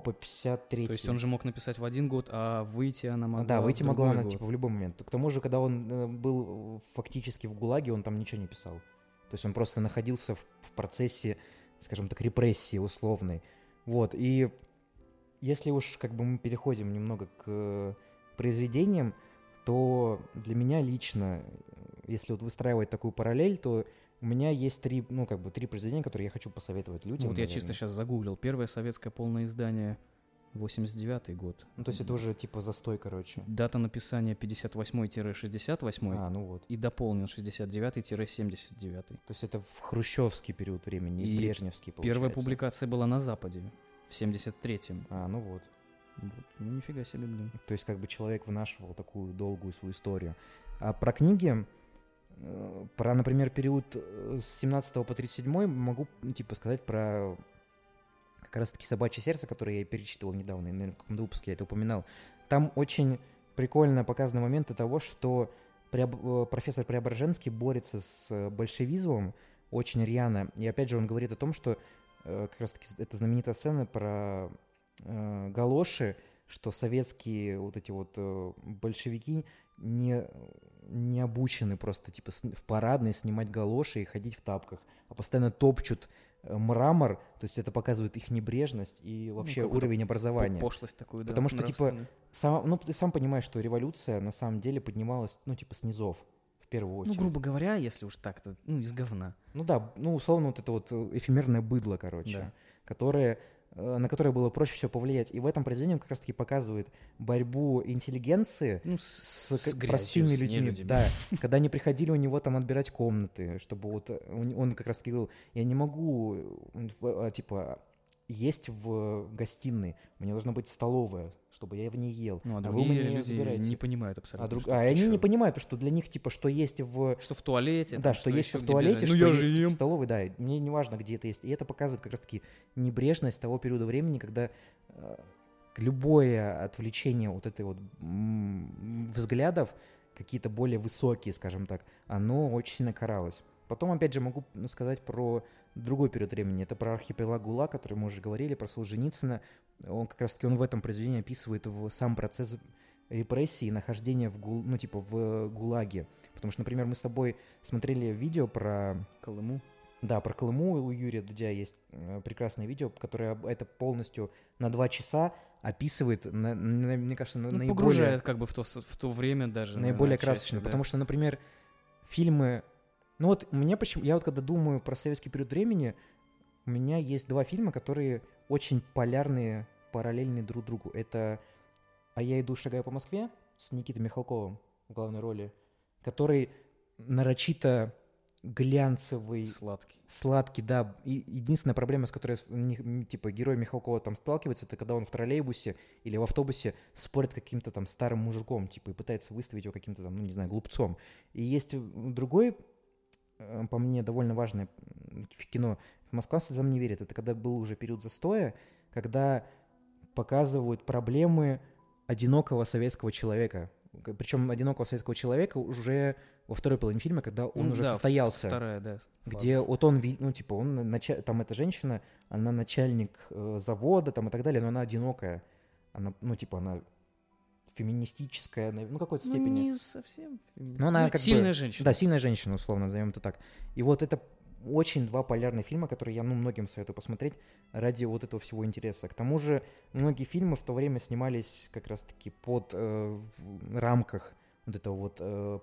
по 53. То есть он же мог написать в один год, а выйти она могла Да, выйти могла она, год. типа, в любой момент. К тому же, когда он э, был фактически в ГУЛАГе, он там ничего не писал. То есть он просто находился в, в процессе, скажем так, репрессии условной. Вот, и если уж как бы мы переходим немного к э, произведениям, то для меня лично, если вот выстраивать такую параллель, то у меня есть три, ну, как бы, три произведения, которые я хочу посоветовать людям. Ну, вот я наверное. чисто сейчас загуглил. Первое советское полное издание 89 год. Ну, то есть это уже типа застой, короче. Дата написания 58-68 А, ну вот. и дополнен 69-79. То есть это в хрущевский период времени, и, брежневский, Первая получается. публикация была на Западе в 73-м. А, ну вот. Вот. Ну, нифига себе, блин. То есть как бы человек вынашивал такую долгую свою историю. А про книги, про, например, период э, с 17 по 37 могу, типа, сказать про как раз-таки «Собачье сердце», которое я перечитывал недавно, и, наверное, в каком-то выпуске я это упоминал. Там очень прикольно показаны моменты того, что э, профессор Преображенский борется с э, большевизмом очень рьяно. И опять же он говорит о том, что э, как раз-таки это знаменитая сцена про э, галоши, что советские вот эти вот э, большевики не, не обучены просто типа в парадной снимать галоши и ходить в тапках, а постоянно топчут э, мрамор, то есть это показывает их небрежность и вообще какую-то уровень образования. Пошлость такую, да, Потому что, типа, сам, ну, ты сам понимаешь, что революция на самом деле поднималась, ну, типа, с низов, в первую Ну, очередь. грубо говоря, если уж так-то, ну, из говна. Ну да, ну, условно, вот это вот э, эфемерное быдло, короче, Да. которое, на которое было проще всего повлиять. И в этом произведении он как раз-таки показывает борьбу интеллигенции Ну, с, с, грязью, простыми с людьми. нелюдями. Да, когда они приходили у него там отбирать комнаты, чтобы вот э, он, он как раз-таки говорил, я не могу, э, а, типа, есть в гостиной, меня должна быть столовая, чтобы я в ней ел. Ну, а вы другие меня её люди забираете. не понимают абсолютно. А, друг- что а они не чё? понимают, потому что для них, типа, что есть в... Что в туалете. Да, там, что есть в туалете, бежать. что ну, я есть же в ем. столовой, да. Мне не важно, где это есть. И это показывает как раз-таки небрежность того периода времени, когда э, любое отвлечение вот этой вот взглядов, какие-то более высокие, скажем так, оно очень сильно каралось. Потом, опять же, могу сказать про другой период времени. Это про архипелаг ГУЛА, о котором мы уже говорили, про Солженицына. Он как раз-таки он в этом произведении описывает в сам процесс репрессии, нахождения в, гул, ну, типа, в ГУЛАГе. Потому что, например, мы с тобой смотрели видео про Колыму. да, про Колыму у Юрия Дудя есть э, прекрасное видео, которое это полностью на два часа описывает, на- на- мне кажется, на- Ну, наиболее, погружает как бы в то, в то время даже. наиболее наверное, красочно. отчасти, да. Потому что, например, фильмы... Ну вот мне почему... Я вот когда думаю про советский период времени, у меня есть два фильма, которые очень полярные, параллельные друг другу. Это «А я иду, шагаю по Москве» с Никитой Михалковым в главной роли, который нарочито глянцевый, Сладкий. Сладкий, да. И единственная проблема, с которой типа герой Михалкова там сталкивается, это когда он в троллейбусе или в автобусе спорит каким-то там старым мужиком, типа, и пытается выставить его каким-то там, ну не знаю, глупцом. И есть другой, по мне, довольно важное в кино. Москва слезам не верит. Это когда был уже период застоя, когда показывают проблемы одинокого советского человека. Причем одинокого советского человека уже во второй половине фильма, когда он Ну уже да, состоялся Вторая, да. где вот он, ну, типа, он, нача- там эта женщина, она начальник э, завода, там, и так далее, но она одинокая. Она, ну, типа, она феминистическая, ну, какой-то Ну, степени. не совсем. феминист. Ну, она Ну, как бы- сильная женщина. Да, сильная женщина, условно, назовем это так. И вот это очень два полярных фильма, которые я, ну, многим советую посмотреть ради вот этого всего интереса. К тому же, многие фильмы в то время снимались как раз-таки под э, в рамках вот этого вот, э,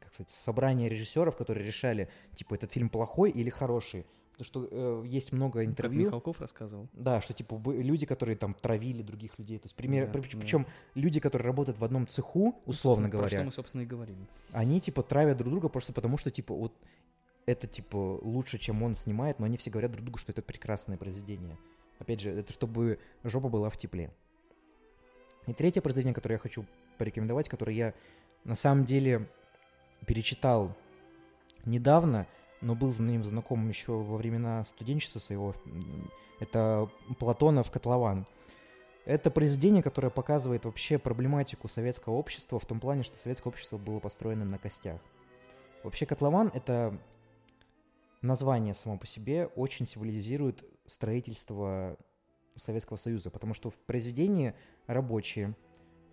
как сказать, собрания режиссеров, которые решали, типа, этот фильм плохой или хороший. Потому что э, есть много Как интервью. Михалков рассказывал. Да, что типа люди, которые там травили других людей. То есть, пример, Да, причем да. люди, которые работают в одном цеху, условно Про говоря, что мы, собственно, и говорили. они типа травят друг друга просто потому, что типа вот это типа лучше, чем он снимает, но они все говорят друг другу, что это прекрасное произведение. Опять же, это чтобы жопа была в тепле. И третье произведение, которое я хочу порекомендовать, которое я на самом деле перечитал недавно, но был с ним знаком еще во времена студенчества своего. Это Платонов «Котлован». Это произведение, которое показывает вообще проблематику советского общества в том плане, что советское общество было построено на костях. Вообще котлован — это название само по себе очень символизирует строительство Советского Союза, потому что в произведении рабочие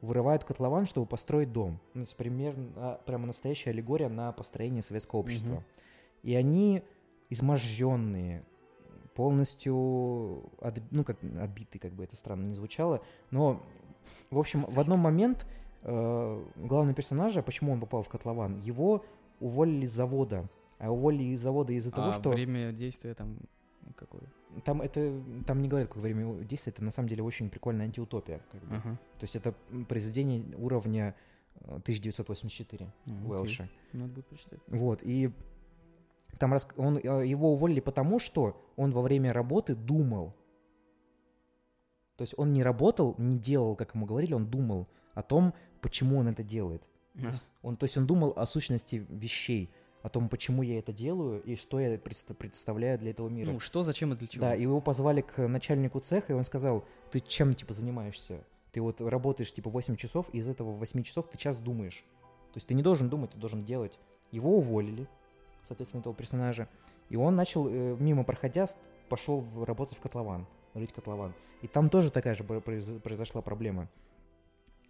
вырывают котлован, чтобы построить дом. Ну, это примерно, а, прямо настоящая аллегория на построение советского общества. Мгм. И они изможденные, полностью от- ну, как, отбитые, как бы это странно не звучало. Но, в общем, в одном момент э, главный персонажа, почему он попал в котлован, его уволили с завода. А уволили из завода из-за того, а что время действия там какое? там это там не говорят, какое время действия, это на самом деле очень прикольная антиутопия. Как бы. Ага. То есть это произведение уровня э, 1984 А, окей. Уэлша. Надо будет почитать. Вот, и там рас- он, э, его уволили потому, что он во время работы думал. То есть он не работал, не делал, как ему говорили, он думал о том, почему он это делает. А. Он, то есть он думал о сущности вещей, о том, почему я это делаю и что я предста- представляю для этого мира. Ну, что, зачем и для чего? Да, и его позвали к начальнику цеха, и он сказал, ты чем, типа, занимаешься? Ты вот работаешь, типа, 8 часов, и из этого 8 часов ты час думаешь. То есть ты не должен думать, ты должен делать. Его уволили, соответственно, этого персонажа. И он начал, э, мимо проходя, пошел работать в котлован, рыть котлован. И там тоже такая же произошла проблема.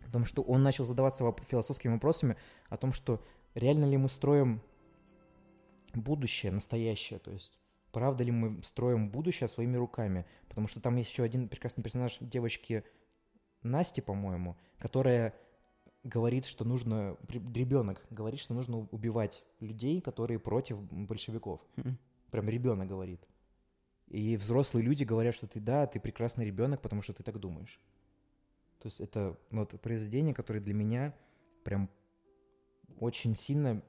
В том, что он начал задаваться философскими вопросами о том, что реально ли мы строим будущее, настоящее, то есть правда ли мы строим будущее своими руками. Потому что там есть еще один прекрасный персонаж девочки Насти, по-моему, которая говорит, что нужно, ребенок говорит, что нужно убивать людей, которые против большевиков. Прям ребенок говорит. И взрослые люди говорят, что ты да, ты прекрасный ребенок, потому что ты так думаешь. То есть это ну, вот произведение, которое для меня прям очень сильно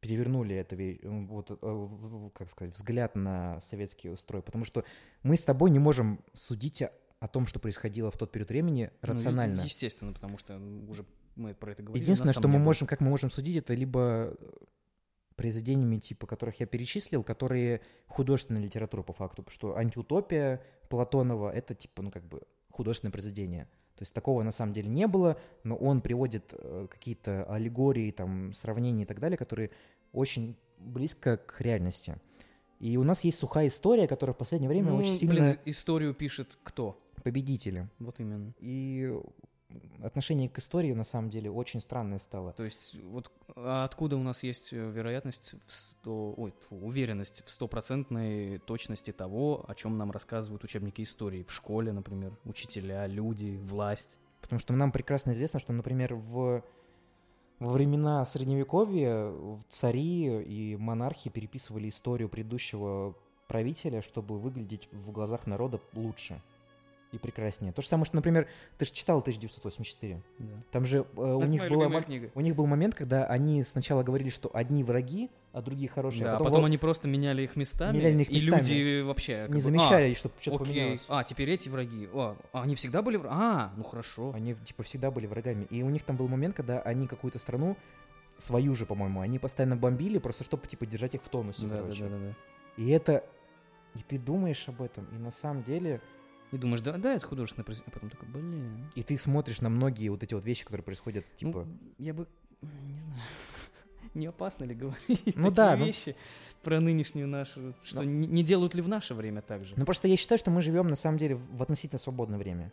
перевернули это вот, э, как сказать, взгляд на советский строй. Потому что мы с тобой не можем судить о, о том, что происходило в тот период времени, рационально. Ну, естественно, потому что уже мы про это говорили. Единственное, что мы можем, как мы можем судить, это либо произведениями, типа, которых я перечислил, которые художественная литература по факту, потому что антиутопия Платонова — это, типа, ну, как бы художественное произведение. То есть такого на самом деле не было, но он приводит э, какие-то аллегории, там, сравнения и так далее, которые очень близко к реальности. И у нас есть сухая история, которая в последнее время ну, очень сильно... Блин, историю пишет кто? Победители. Вот именно. И отношение к истории на самом деле очень странное стало. То есть вот а откуда у нас есть э, вероятность, в 100, ой, фу, уверенность в стопроцентной точности того, о чем нам рассказывают учебники истории в школе, например, учителя, люди, власть? Потому что нам прекрасно известно, что, например, в во времена Средневековья цари и монархи переписывали историю предыдущего правителя, чтобы выглядеть в глазах народа лучше и прекраснее. То же самое, что, например, ты же читал 1984. Да. Там же э, у, них было, у них был момент, когда они сначала говорили, что одни враги, а другие хорошие. Да, а потом, потом вот, они просто меняли их местами. Меняли их местами. И люди вообще... Не бы, замечали, а, что что-то окей. поменялось. А, теперь эти враги. А, они всегда были... А, ну хорошо. Они, типа, всегда были врагами. И у них там был момент, когда они какую-то страну, свою же, по-моему, они постоянно бомбили, просто чтобы, типа, держать их в тонусе, да, короче. Да, да, да, да. И это... И ты думаешь об этом, и на самом деле и думаешь, да, да, это художественное произведение, а потом такой, блин. И ты смотришь на многие вот эти вот вещи, которые происходят, ну, типа... Ну, я бы, не знаю, не опасно ли говорить ну, такие да, вещи ну... про нынешнюю нашу, что ну... не, не делают ли в наше время так же? Ну просто я считаю, что мы живем на самом деле в относительно свободное время.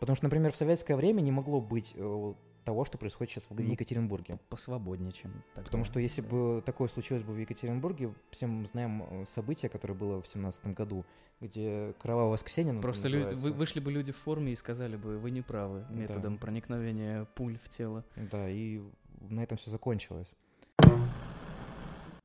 Потому что, например, в советское время не могло быть э, того, что происходит сейчас в Екатеринбурге. Посвободнее, чем тогда. Потому что если бы такое случилось бы в Екатеринбурге, все мы знаем э, события, которое было в семнадцатом году, где кровавое воскресенье Просто лю- вы, вышли бы люди в форме и сказали бы, вы не правы методом да. проникновения пуль в тело. Да, и на этом все закончилось.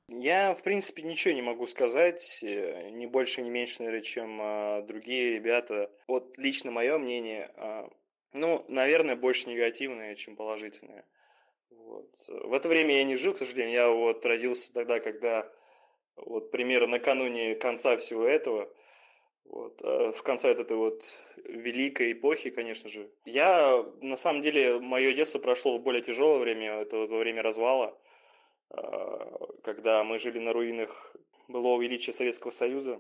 Я, в принципе, ничего не могу сказать, э, не больше, не меньше, наверное, чем а, другие ребята. Вот лично мое мнение, а, ну, наверное, больше негативное, чем положительное. Вот. В это время я не жил, к сожалению. Я вот родился тогда, когда вот примерно накануне конца всего этого, вот, а в конце этой вот великой эпохи, конечно же. Я, на самом деле, мое детство прошло в более тяжелое время, это вот во время развала, а, когда мы жили на руинах былого величия Советского Союза.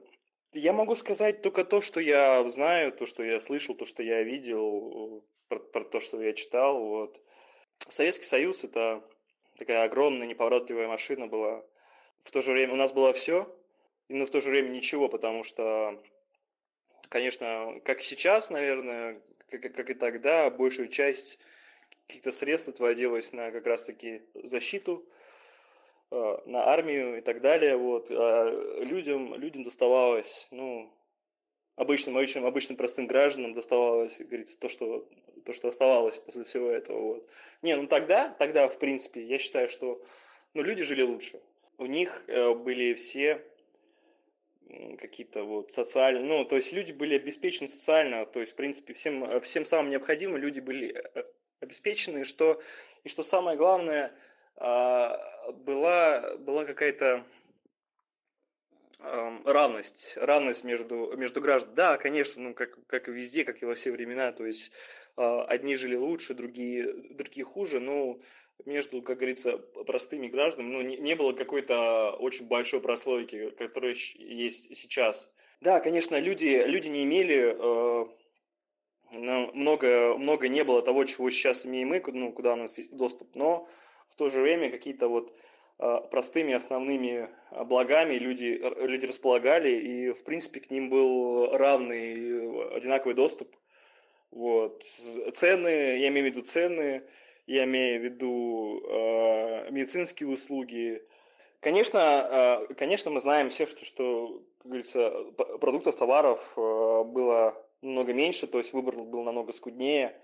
Я могу сказать только то, что я знаю, то, что я слышал, то, что я видел, про, про то, что я читал. Вот. Советский Союз – это такая огромная неповоротливая машина была. В то же время у нас было все, но в то же время ничего, потому что, конечно, как сейчас, наверное, как, как и тогда, большую часть каких-то средств отводилось на как раз-таки защиту – Э, на армию и так далее. Вот. А людям, людям доставалось, ну, обычным, обычным, обычным простым гражданам доставалось, говорится, то, что, то, что оставалось после всего этого. Вот. Не, ну тогда, тогда, в принципе, я считаю, что ну, люди жили лучше. У них э, были все какие-то вот социальные, ну, то есть люди были обеспечены социально, то есть, в принципе, всем, всем самым необходимым люди были э, обеспечены, что, и что самое главное – а, была, была какая-то равность, равность между, между гражданами. Да, конечно, ну, как, как и везде, как и во все времена, то есть а, одни жили лучше, другие, другие хуже, но между, как говорится, простыми гражданами ну, не, не было какой-то очень большой прослойки, которая есть сейчас. Да, конечно, люди, люди не имели, э, много, много не было того, чего сейчас имеем мы, ну, куда у нас есть доступ, но в то же время какие-то вот а, простыми основными а, благами люди, люди располагали, и, в принципе, к ним был равный, одинаковый доступ. Вот. Цены, я имею в виду цены, я имею в виду э, медицинские услуги. Конечно, э, конечно, мы знаем все, что, что как говорится, продуктов, товаров э, было много меньше, то есть выбор был намного скуднее.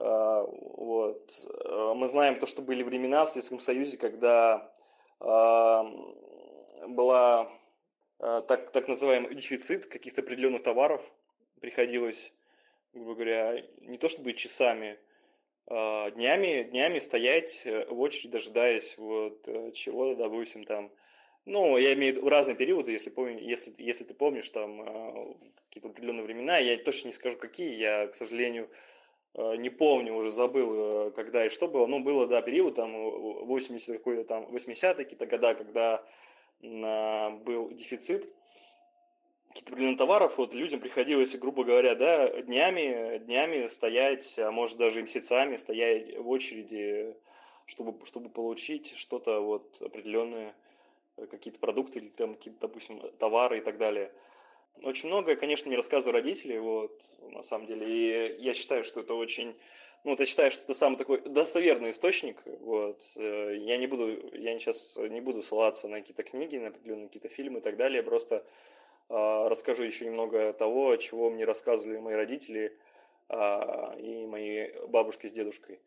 Э, Вот. Э, Мы знаем то, что были времена в Советском Союзе, когда э, была так, так называемый дефицит каких-то определенных товаров. Приходилось, грубо говоря, не то чтобы часами, а днями, днями стоять э, в очередь, дожидаясь вот э, чего-то, допустим, там. Ну, я имею в виду разные периоды, если, помню, если, если ты помнишь, там, какие-то определенные времена, я точно не скажу, какие, я, к сожалению, не помню, уже забыл, э, когда и что было. Ну, было, да, период, там, 80 какой-то там, 80-е какие-то года, когда был дефицит каких-то определенных товаров, вот людям приходилось, грубо говоря, да, днями, днями стоять, а может даже и месяцами стоять в очереди, чтобы, чтобы получить что-то вот определенное, э, какие-то продукты или там какие-то, допустим, товары и так далее. Очень многое, конечно, не рассказываю родителей, вот, на самом деле, и я считаю, что это очень, ну, я считаю, что это самый такой достоверный источник, вот, э, я не буду, я сейчас не буду ссылаться на какие-то книги, на определенные какие-то фильмы и так далее, просто а, расскажу еще немного того, чего мне рассказывали мои родители а, и мои бабушки с дедушкой.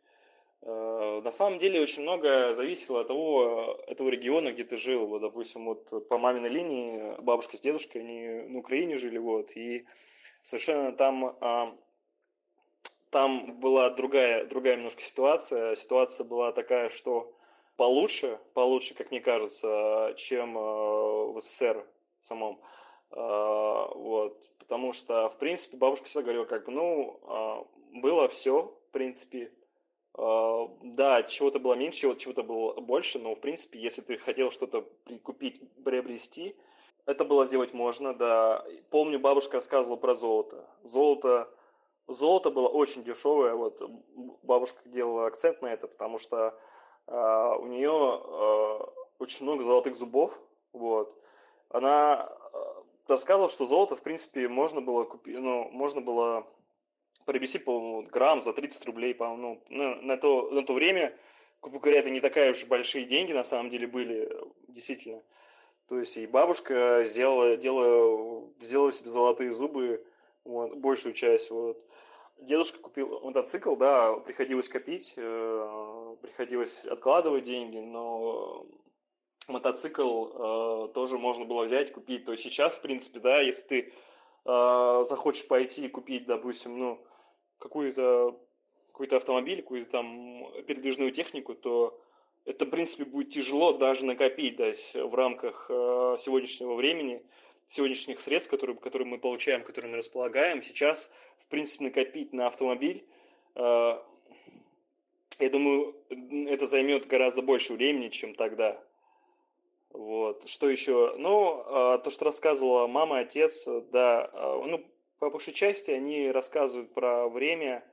Э, На самом деле очень много зависело от того, этого региона, где ты жил. Вот, допустим, вот по маминой линии бабушка с дедушкой, они на Украине жили, вот, и совершенно там, а, там была другая, другая немножко ситуация. Ситуация была такая, что получше, получше, как мне кажется, чем э, в СССР самом. Вот, потому что, в принципе, бабушка всегда говорила, как бы, ну, а, было все, в принципе, да, чего-то было меньше, чего- чего-то было больше, но, в принципе, если ты хотел что-то при- купить, приобрести, это было сделать можно, да. Помню, бабушка рассказывала про золото. Золото, золото было очень дешевое, вот, бабушка делала акцент на это, потому что а, у нее а, очень много золотых зубов, вот. Она а, рассказывала, что золото, в принципе, можно было купить, ну, можно было приобрести, по-моему, грамм за 30 рублей, по-моему, ну, на то, на то время, грубо говоря, это не такая уж большие деньги, на самом деле, были, действительно. То есть и бабушка сделала, делала, сделала себе золотые зубы, вот, большую часть, вот. Дедушка купил мотоцикл, да, приходилось копить, э, приходилось откладывать деньги, но мотоцикл э, тоже можно было взять, купить. То есть сейчас, в принципе, да, если ты э, захочешь пойти и купить, допустим, ну, какую-то какой-то автомобиль, какую-то там передвижную технику, то это, в принципе, будет тяжело даже накопить, есть в рамках э, сегодняшнего времени, сегодняшних средств, которые, которые мы получаем, которыми мы располагаем. Сейчас, в принципе, накопить на автомобиль, э, я думаю, это займет гораздо больше времени, чем тогда. Вот. Что еще? Ну, а, то, что рассказывала мама, отец, да, а, ну, по большей части они рассказывают про время,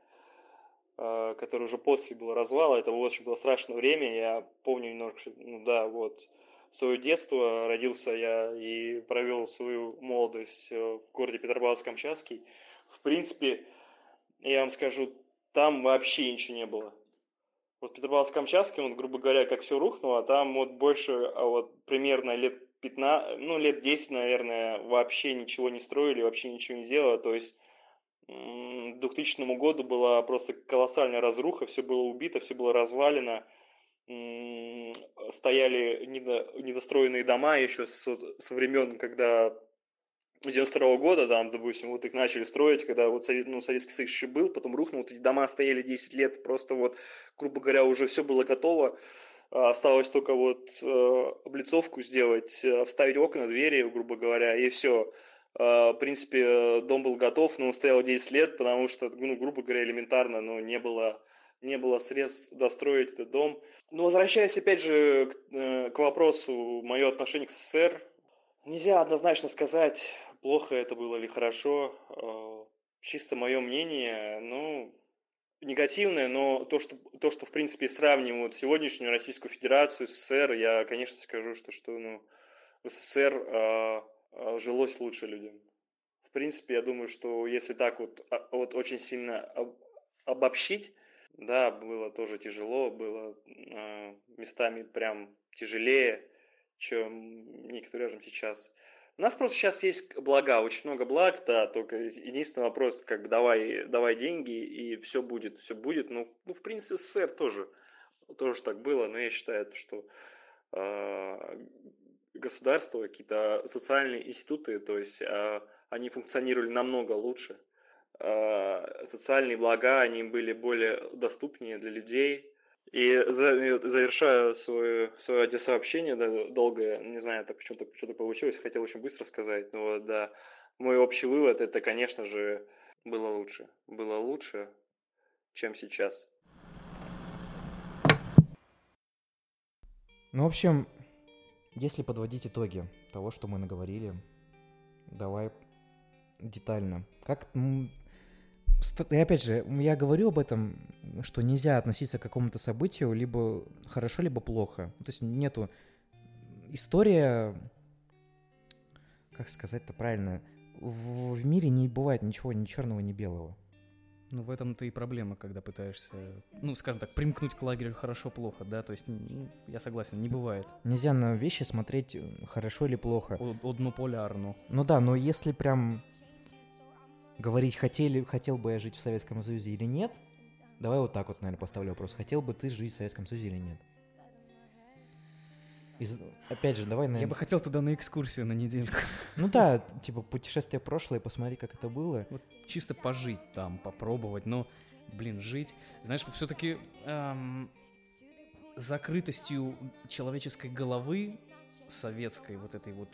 а, которое уже после было развала. Это очень было страшное время. Я помню немножко, ну да, вот, свое детство. Родился я и провел свою молодость э, в городе Петропавловск-Камчатский. В принципе, я вам скажу, там вообще ничего не было. Вот Петропавловск-Камчатский, вот, грубо говоря, как все рухнуло, там вот больше, а вот примерно лет 15, ну, лет 10, наверное, вообще ничего не строили, вообще ничего не делали. То есть к 2000 году была просто колоссальная разруха, все было убито, все было развалено. Стояли недо- недостроенные дома еще со времен, когда 92 года, там, допустим, вот их начали строить, когда вот ну, Советский Союз еще был, потом рухнул, эти дома стояли 10 лет, просто вот, грубо говоря, уже все было готово, осталось только вот э, облицовку сделать, э, вставить окна, двери, грубо говоря, и все. В принципе, э, дом был готов, но он стоял 10 лет, потому что, ну, грубо говоря, элементарно, но не было, не было средств достроить этот дом. Но возвращаясь опять же к, к вопросу, мое отношение к СССР, нельзя однозначно сказать, плохо это было или хорошо. Э, Чисто мое мнение, ну, негативное, но то, что, то, что в принципе, сравнивают сегодняшнюю Российскую Федерацию, СССР, я, конечно, скажу, что, что ну, в СССР э, э, жилось лучше людям. В принципе, я думаю, что если так вот, а, вот очень сильно об- обобщить, да, было тоже тяжело, было э, местами прям тяжелее, чем некоторым сейчас. У нас просто сейчас есть блага, очень много благ, да, только единственный вопрос, как бы давай, давай деньги, и все будет, все будет. Ну, ну, в принципе, СССР тоже, тоже так было, но я считаю, что э, государство, какие-то социальные институты, то есть э, они функционировали намного лучше. Э, социальные блага, они были более доступнее для людей, и завершаю свое, свое аудиосообщение да, долгое, не знаю, это почему-то что получилось, хотел очень быстро сказать, но да, мой общий вывод, это, конечно же, было лучше. Было лучше, чем сейчас. Ну, в общем, если подводить итоги того, что мы наговорили, давай детально. Как и опять же, я говорю об этом, что нельзя относиться к какому-то событию либо хорошо, либо плохо. То есть нету... История... Как сказать-то правильно? В, в мире не бывает ничего ни черного, ни белого. Ну, в этом-то и проблема, когда пытаешься, ну, скажем так, примкнуть к лагерю хорошо-плохо, да, то есть, я согласен, не бывает. Нельзя на вещи смотреть хорошо или плохо. Однополярно. Ну да, но если прям говорить, хотели, хотел бы я жить в Советском Союзе или нет, давай вот так вот, наверное, поставлю вопрос. Хотел бы ты жить в Советском Союзе или нет? Из, опять же, давай, наверное... Я бы хотел туда на экскурсию на недельку. Ну да, типа путешествие в прошлое, посмотри, как это было. Вот чисто пожить там, попробовать, но, блин, жить. Знаешь, все-таки эм, закрытостью человеческой головы, советской вот этой вот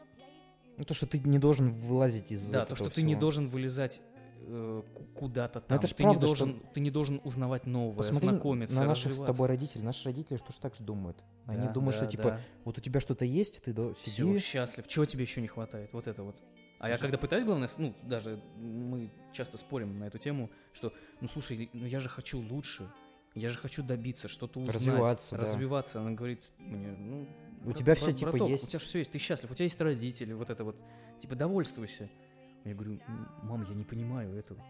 ну, то, что ты не должен вылазить из Да, то, что всего. ты не должен вылезать э, куда-то там. это ж ты, правда, не должен, что... ты не должен узнавать новое, Посмотри знакомиться, на наших с тобой родителей. Наши родители что ж так же думают. Они да, думают, да, что, типа, да. вот у тебя что-то есть, ты до... сиди... Все, счастлив. Чего тебе еще не хватает? Вот это вот. А я когда пытаюсь, главное, ну, даже мы часто спорим на эту тему, что, ну, слушай, ну я же хочу лучше, я же хочу добиться, что-то узнать, развиваться, развиваться. Да. Она говорит мне, ну, у тебя все типа браток, есть. У тебя же все есть, ты счастлив, у тебя есть родители, вот это вот, типа довольствуйся. Я говорю, мам, я не понимаю этого.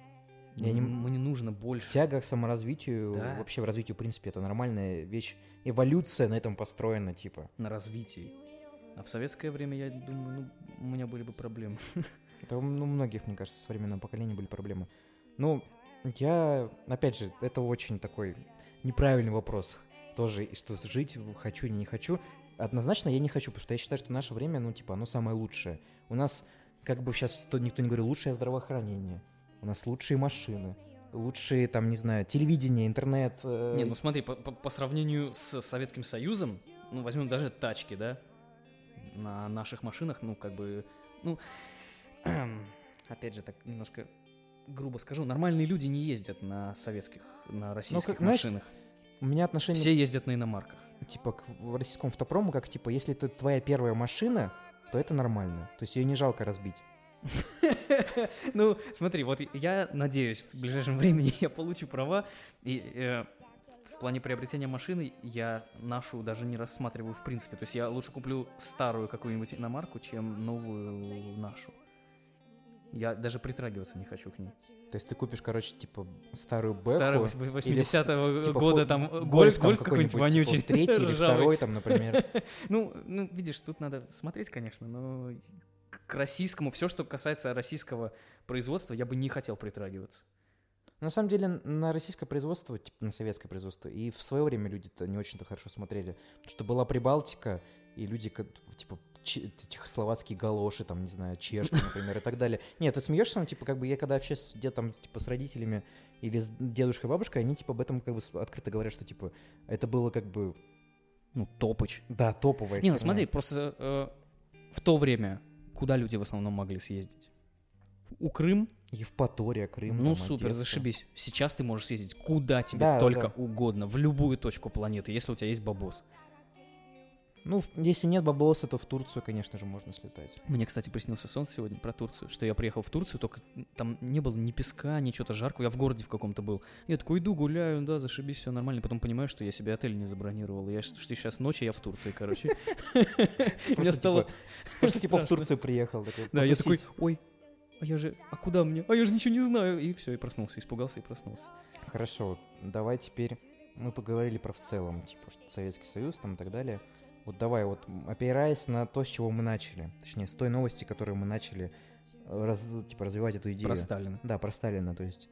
Я не... Мне нужно больше. Тяга к саморазвитию, да. вообще в развитию, в принципе, это нормальная вещь. Эволюция на этом построена, типа. На развитии. А в советское время, я думаю, ну, у меня были бы проблемы. Это у ну, многих, мне кажется, современного поколения были проблемы. Ну, я, опять же, это очень такой неправильный вопрос. Тоже, что жить хочу или не хочу. Однозначно я не хочу, потому что я считаю, что наше время, ну, типа, оно самое лучшее. У нас, как бы сейчас никто не говорил, лучшее здравоохранение. У нас лучшие машины, лучшие, там, не знаю, телевидение, интернет. Э... Не, ну смотри, по, по, по сравнению с Советским Союзом, ну, возьмем даже тачки, да, на наших машинах, ну, как бы, ну, опять же, так немножко грубо скажу, нормальные люди не ездят на советских, на российских ну, как, машинах. Знаешь, у меня отношение... Все ездят на иномарках. Типа к российскому автопрому, как типа, если это твоя первая машина, то это нормально. То есть ее не жалко разбить. Ну, смотри, вот я надеюсь, в ближайшем времени я получу права, и э, в плане приобретения машины я нашу даже не рассматриваю в принципе. То есть я лучше куплю старую какую-нибудь иномарку, чем новую нашу. Я даже притрагиваться не хочу к ней. То есть ты купишь, короче, типа старую Бэху. Старую 80-го типа, года там гольф, гольф, гольф какой-нибудь типа, вонючий. Типа, третий или второй там, например. ну, ну, видишь, тут надо смотреть, конечно, но к российскому, все, что касается российского производства, я бы не хотел притрагиваться. На самом деле, на российское производство, типа на советское производство, и в свое время люди-то не очень-то хорошо смотрели. Потому что была Прибалтика, и люди, типа, чехословацкие галоши, там, не знаю, чешки, например, и так далее. Нет, ты смеешься, ну, типа, как бы я когда общаюсь где там, типа, с родителями или с дедушкой, бабушкой, они, типа, об этом, как бы, открыто говорят, что, типа, это было, как бы... Ну, топыч. Да, топовое. Не, ну, смотри, просто э, в то время куда люди в основном могли съездить? У Крым? Евпатория, Крым. Ну там, супер, Одесса. зашибись. Сейчас ты можешь съездить куда тебе да, только да. угодно, в любую точку планеты, если у тебя есть бабос. Ну, если нет бабоса, то в Турцию, конечно же, можно слетать. Мне, кстати, приснился сон сегодня про Турцию, что я приехал в Турцию, только там не было ни песка, ни чего-то жаркого, я в городе в каком-то был. Я такой иду, гуляю, да, зашибись, все нормально. Потом понимаю, что я себе отель не забронировал. Я что сейчас ночь, я в Турции, короче. Мне стало... Просто типа в Турцию приехал. Да, я такой, ой, а я же, а куда мне? А я же ничего не знаю. И все, и проснулся, испугался и проснулся. Хорошо, давай теперь мы поговорили про в целом, типа, Советский Союз там и так далее. Вот давай, вот опираясь на то, с чего мы начали, точнее, с той новости, которую мы начали э, раз- типа, развивать эту идею. Про Сталина. Да, про Сталина, то есть,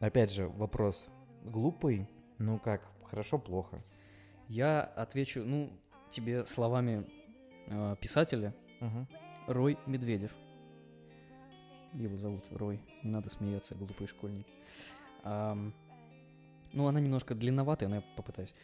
опять же, вопрос глупый, ну как, хорошо, плохо. Я отвечу, ну, тебе словами э, писателя Мгм. Рой Медведев. Его зовут Рой. Не надо смеяться, глупые школьники. Ам, ну, она немножко длинноватая, но я попытаюсь.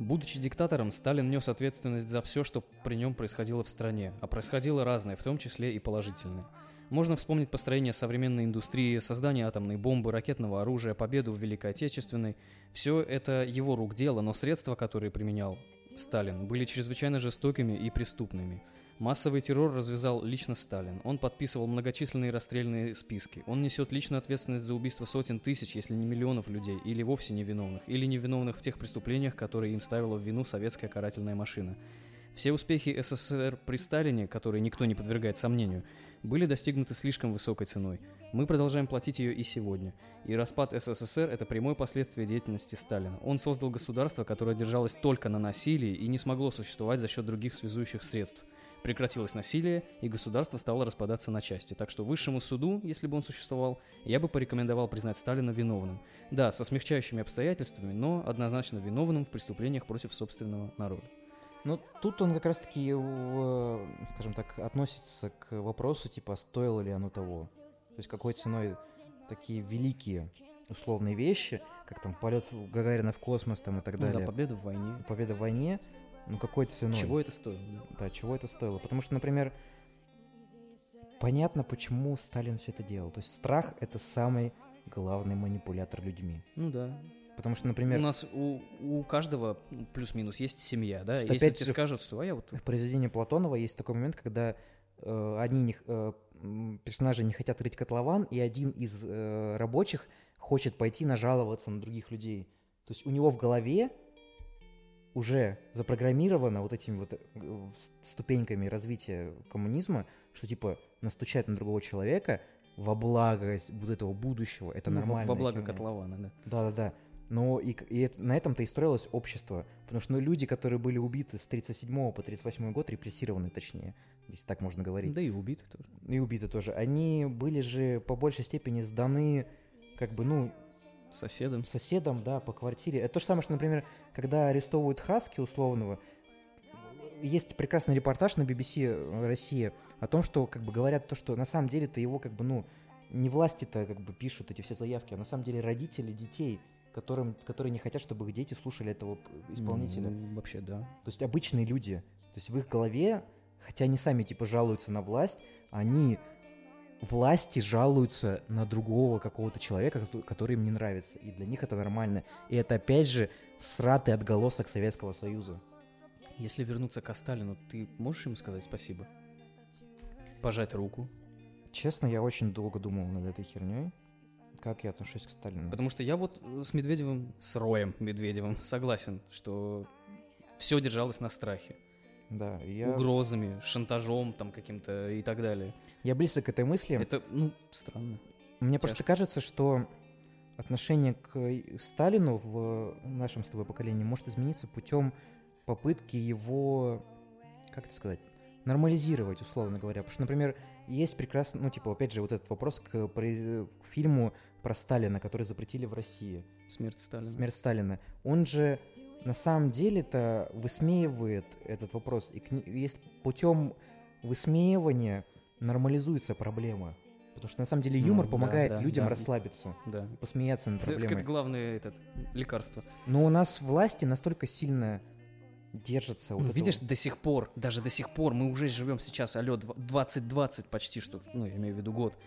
Будучи диктатором, Сталин нес ответственность за все, что при нем происходило в стране, а происходило разное, в том числе и положительное. Можно вспомнить построение современной индустрии, создание атомной бомбы, ракетного оружия, победу в Великой Отечественной. Все это его рук дело, но средства, которые применял Сталин, были чрезвычайно жестокими и преступными. Массовый террор развязал лично Сталин. Он подписывал многочисленные расстрельные списки. Он несет личную ответственность за убийство сотен тысяч, если не миллионов людей, или вовсе невиновных, или невиновных в тех преступлениях, которые им ставила в вину советская карательная машина. Все успехи СССР при Сталине, которые никто не подвергает сомнению, были достигнуты слишком высокой ценой. Мы продолжаем платить ее и сегодня. И распад СССР – это прямое последствие деятельности Сталина. Он создал государство, которое держалось только на насилии и не смогло существовать за счет других связующих средств. Прекратилось насилие, и государство стало распадаться на части. Так что высшему суду, если бы он существовал, я бы порекомендовал признать Сталина виновным. Да, со смягчающими обстоятельствами, но однозначно виновным в преступлениях против собственного народа. Ну, тут он как раз-таки, в, скажем так, относится к вопросу, типа, стоило ли оно того. То есть какой ценой такие великие условные вещи, как там полет Гагарина в космос там и так Ну да, далее. победа в войне. Победа в войне, ну какой ценой? Чего это стоило? да? Чего это стоило? Потому что, например, понятно, почему Сталин все это делал. То есть страх — это самый главный манипулятор людьми. Ну да. Потому что, например, У нас у, у каждого ну, плюс-минус есть семья, да? Что Если опять тебе скажут, что а я вот в произведении Платонова есть такой момент, когда э, одни не э, персонажи не хотят рыть котлован, и один из э, рабочих хочет пойти нажаловаться на других людей. То есть у него в голове уже запрограммировано вот этими вот э, ступеньками развития коммунизма, что типа настучать на другого человека во благо вот этого будущего, это ну, нормально. во благо котлована, да. Да-да-да. Но и, и на этом-то и строилось общество. Потому что ну, люди, которые были убиты с 37 по 38 год, репрессированы точнее, если так можно говорить. Да и убиты тоже. И убиты тоже. Они были же по большей степени сданы, как бы, ну, Соседом. соседам, да, по квартире. Это то же самое, что, например, когда арестовывают Хаски условного, есть прекрасный репортаж на BBC Россия о том, что, как бы, говорят то, что на самом деле-то его, как бы, ну, не власти-то, как бы, пишут эти все заявки, а на самом деле родители детей, которым, которые не хотят, чтобы их дети слушали этого исполнителя. Ну, вообще, да. То есть обычные люди. То есть в их голове, хотя они сами типа жалуются на власть, они власти жалуются на другого какого-то человека, кото- который им не нравится. И для них это нормально. И это опять же сратый отголосок Советского Союза. Если вернуться к Сталину, ты можешь ему сказать спасибо? Пожать руку? Честно, я очень долго думал над этой херней. Как я отношусь к Сталину? Потому что я вот э, с Медведевым, с Роем Медведевым согласен, что все держалось на страхе. Да, я, Угрозами, шантажом там каким-то и так далее. я близок к этой мысли. Это, ну, странно. Мне просто кажется, что отношение к Сталину в нашем с тобой поколении может измениться путем попытки его, как это сказать, нормализировать, условно говоря. Потому что, например, есть прекрасно, ну, типа, опять же, вот этот вопрос к, произ- к фильму про Сталина, который запретили в России. Смерть Сталина. Смерть Сталина. Он же на самом деле-то высмеивает этот вопрос. И если путем высмеивания нормализуется проблема. Потому что на самом деле Ну, юмор да, помогает да, людям да. расслабиться Да. и посмеяться над Это, это проблемой. главное этот, лекарство. Но у нас власти настолько сильно держатся. вот Ну, этого- видишь, до сих пор, даже до сих пор, мы уже живем сейчас, алло, дв- 2020 почти что, ну, я имею в виду год,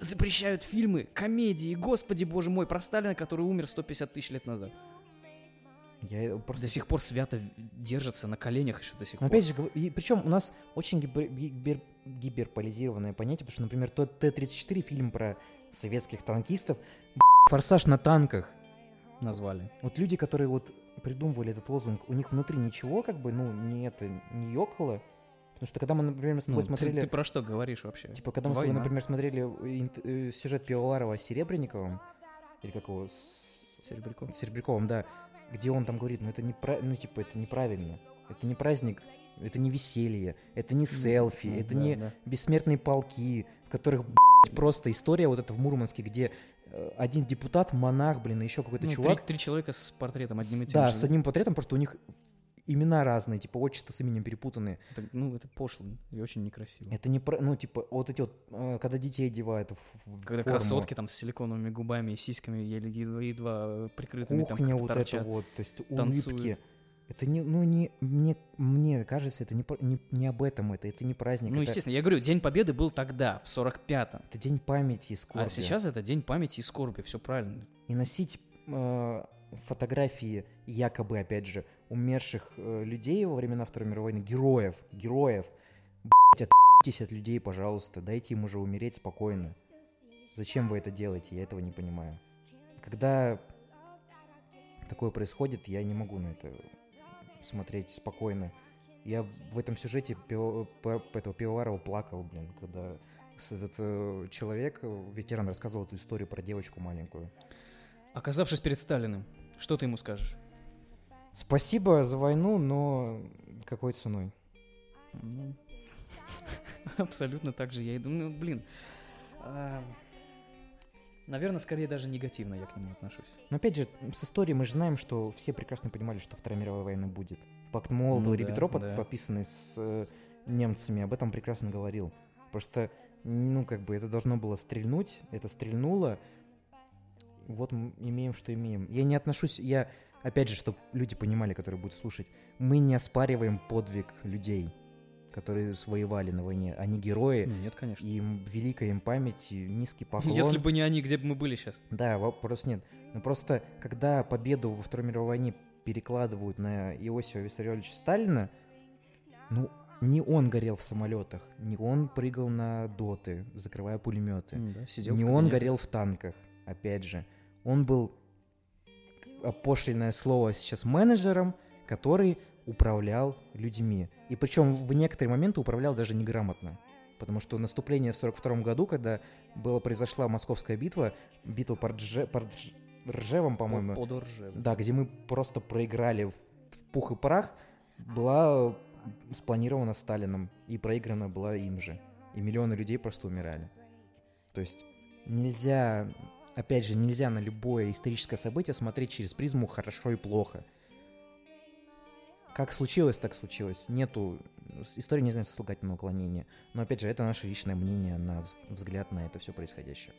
запрещают фильмы, комедии, господи боже мой, про Сталина, который умер 150 тысяч лет назад. Я просто... До сих пор свято держатся на коленях еще до сих Но пор. опять же, и причем у нас очень гибер- гибер- гиперполизированное понятие, потому что, например, тот Т-34 фильм про советских танкистов, форсаж на танках. Назвали. Вот люди, которые вот придумывали этот лозунг, у них внутри ничего, как бы, ну, не это, не ёкало. Потому что когда мы, например, с Ну, тобой ты- смотрели... ты, про что говоришь вообще? Типа, когда мы с тобой, Война. например, смотрели инт- э, сюжет Пивоварова с Серебренниковым, или как его, с... Серебряков. Серебряковым, да, где он там говорит, ну это не ну типа это неправильно. Это не праздник, это не веселье, это не селфи, ну это да, не да. бессмертные полки, в которых, блядь, просто история вот эта в Мурманске, где э, один депутат, монах, блин, и еще какой-то Ну, три- чувак. три человека с портретом одним и С- тем Да, же, с да? одним портретом, просто у них имена разные, типа отчество с именем перепутанные. Это, ну, это пошло и очень некрасиво. Это не про, ну, типа, вот эти вот, э, когда детей одевают в, Когда форму. красотки там с силиконовыми губами и сиськами еле едва, едва прикрытыми там кухня как-то вот торчат, это вот, то есть танцуют. улыбки. Это не, ну, не, мне, мне кажется, это не, не, не об этом это, это не праздник. Ну, это, естественно, я говорю, День Победы был тогда, в 45-м. это день памяти и скорби. А сейчас это День памяти и скорби, все правильно. И носить э, фотографии якобы, опять же, умерших э, людей во времена Второй мировой войны, героев, героев, блять, отъебитесь от людей, пожалуйста, дайте им уже умереть спокойно. Зачем вы это делаете? Я этого не понимаю. Когда такое происходит, я не могу на это смотреть спокойно. Я в этом сюжете пиво- этого Пивоварова плакал, блин, когда этот э, человек, э, ветеран, рассказывал эту историю про девочку маленькую. Оказавшись перед Сталиным, что ты ему скажешь? Спасибо за войну, но какой ценой? Ну, абсолютно так же я и думаю. Ну, блин, наверное, скорее даже негативно я к нему отношусь. Но опять же, с историей мы же знаем, что все прекрасно понимали, что Вторая мировая война будет. Пакт Ну Молотова-Риббентропа, да, да. подписанный с э, немцами, об этом прекрасно говорил. Просто, ну, как бы это должно было стрельнуть, это стрельнуло. Вот мы имеем, что имеем. Я не отношусь, я, опять же, чтобы люди понимали, которые будут слушать, мы не оспариваем подвиг людей, которые воевали на войне. Они герои, нет, конечно. им великая им память, и низкий поклон. Если бы не они, где бы мы были сейчас? Да, вопрос нет. Но просто, когда победу во Второй мировой войне перекладывают на Иосифа Виссарионовича Сталина, ну, не он горел в самолетах, не он прыгал на доты, закрывая пулеметы, да, сидел не он горел в танках, опять же. Он был, к- опошленное слово сейчас, менеджером, который управлял людьми. И причем в некоторые моменты управлял даже неграмотно. Потому что наступление в 42 году, когда была, произошла Московская битва, битва под, Рже- под Рж- Ржевом, по-моему, Под Ржевом. да, где мы просто проиграли в, в пух и прах, была э, спланирована Сталином и проиграна была им же. И миллионы людей просто умирали. То есть нельзя, опять же, нельзя на любое историческое событие смотреть через призму хорошо и плохо. Как случилось, так случилось. Нету... История не знает сослагательного уклонения. Но, опять же, это наше личное мнение на вз- взгляд на это все происходящее.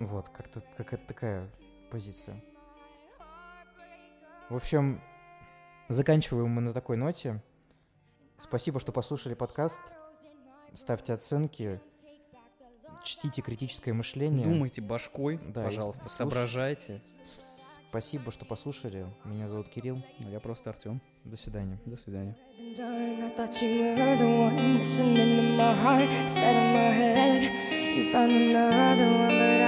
Вот, как-то какая-то такая позиция. В общем, заканчиваем мы на такой ноте. Спасибо, что послушали подкаст. Ставьте оценки. Чтите критическое мышление. Думайте башкой, Да, пожалуйста, слуш- соображайте. Спасибо, что послушали. Меня зовут Кирилл. Ну, Я просто Артем. До свидания. До свидания. done. I thought you were the one listening to my heart instead of my head. You found another one, but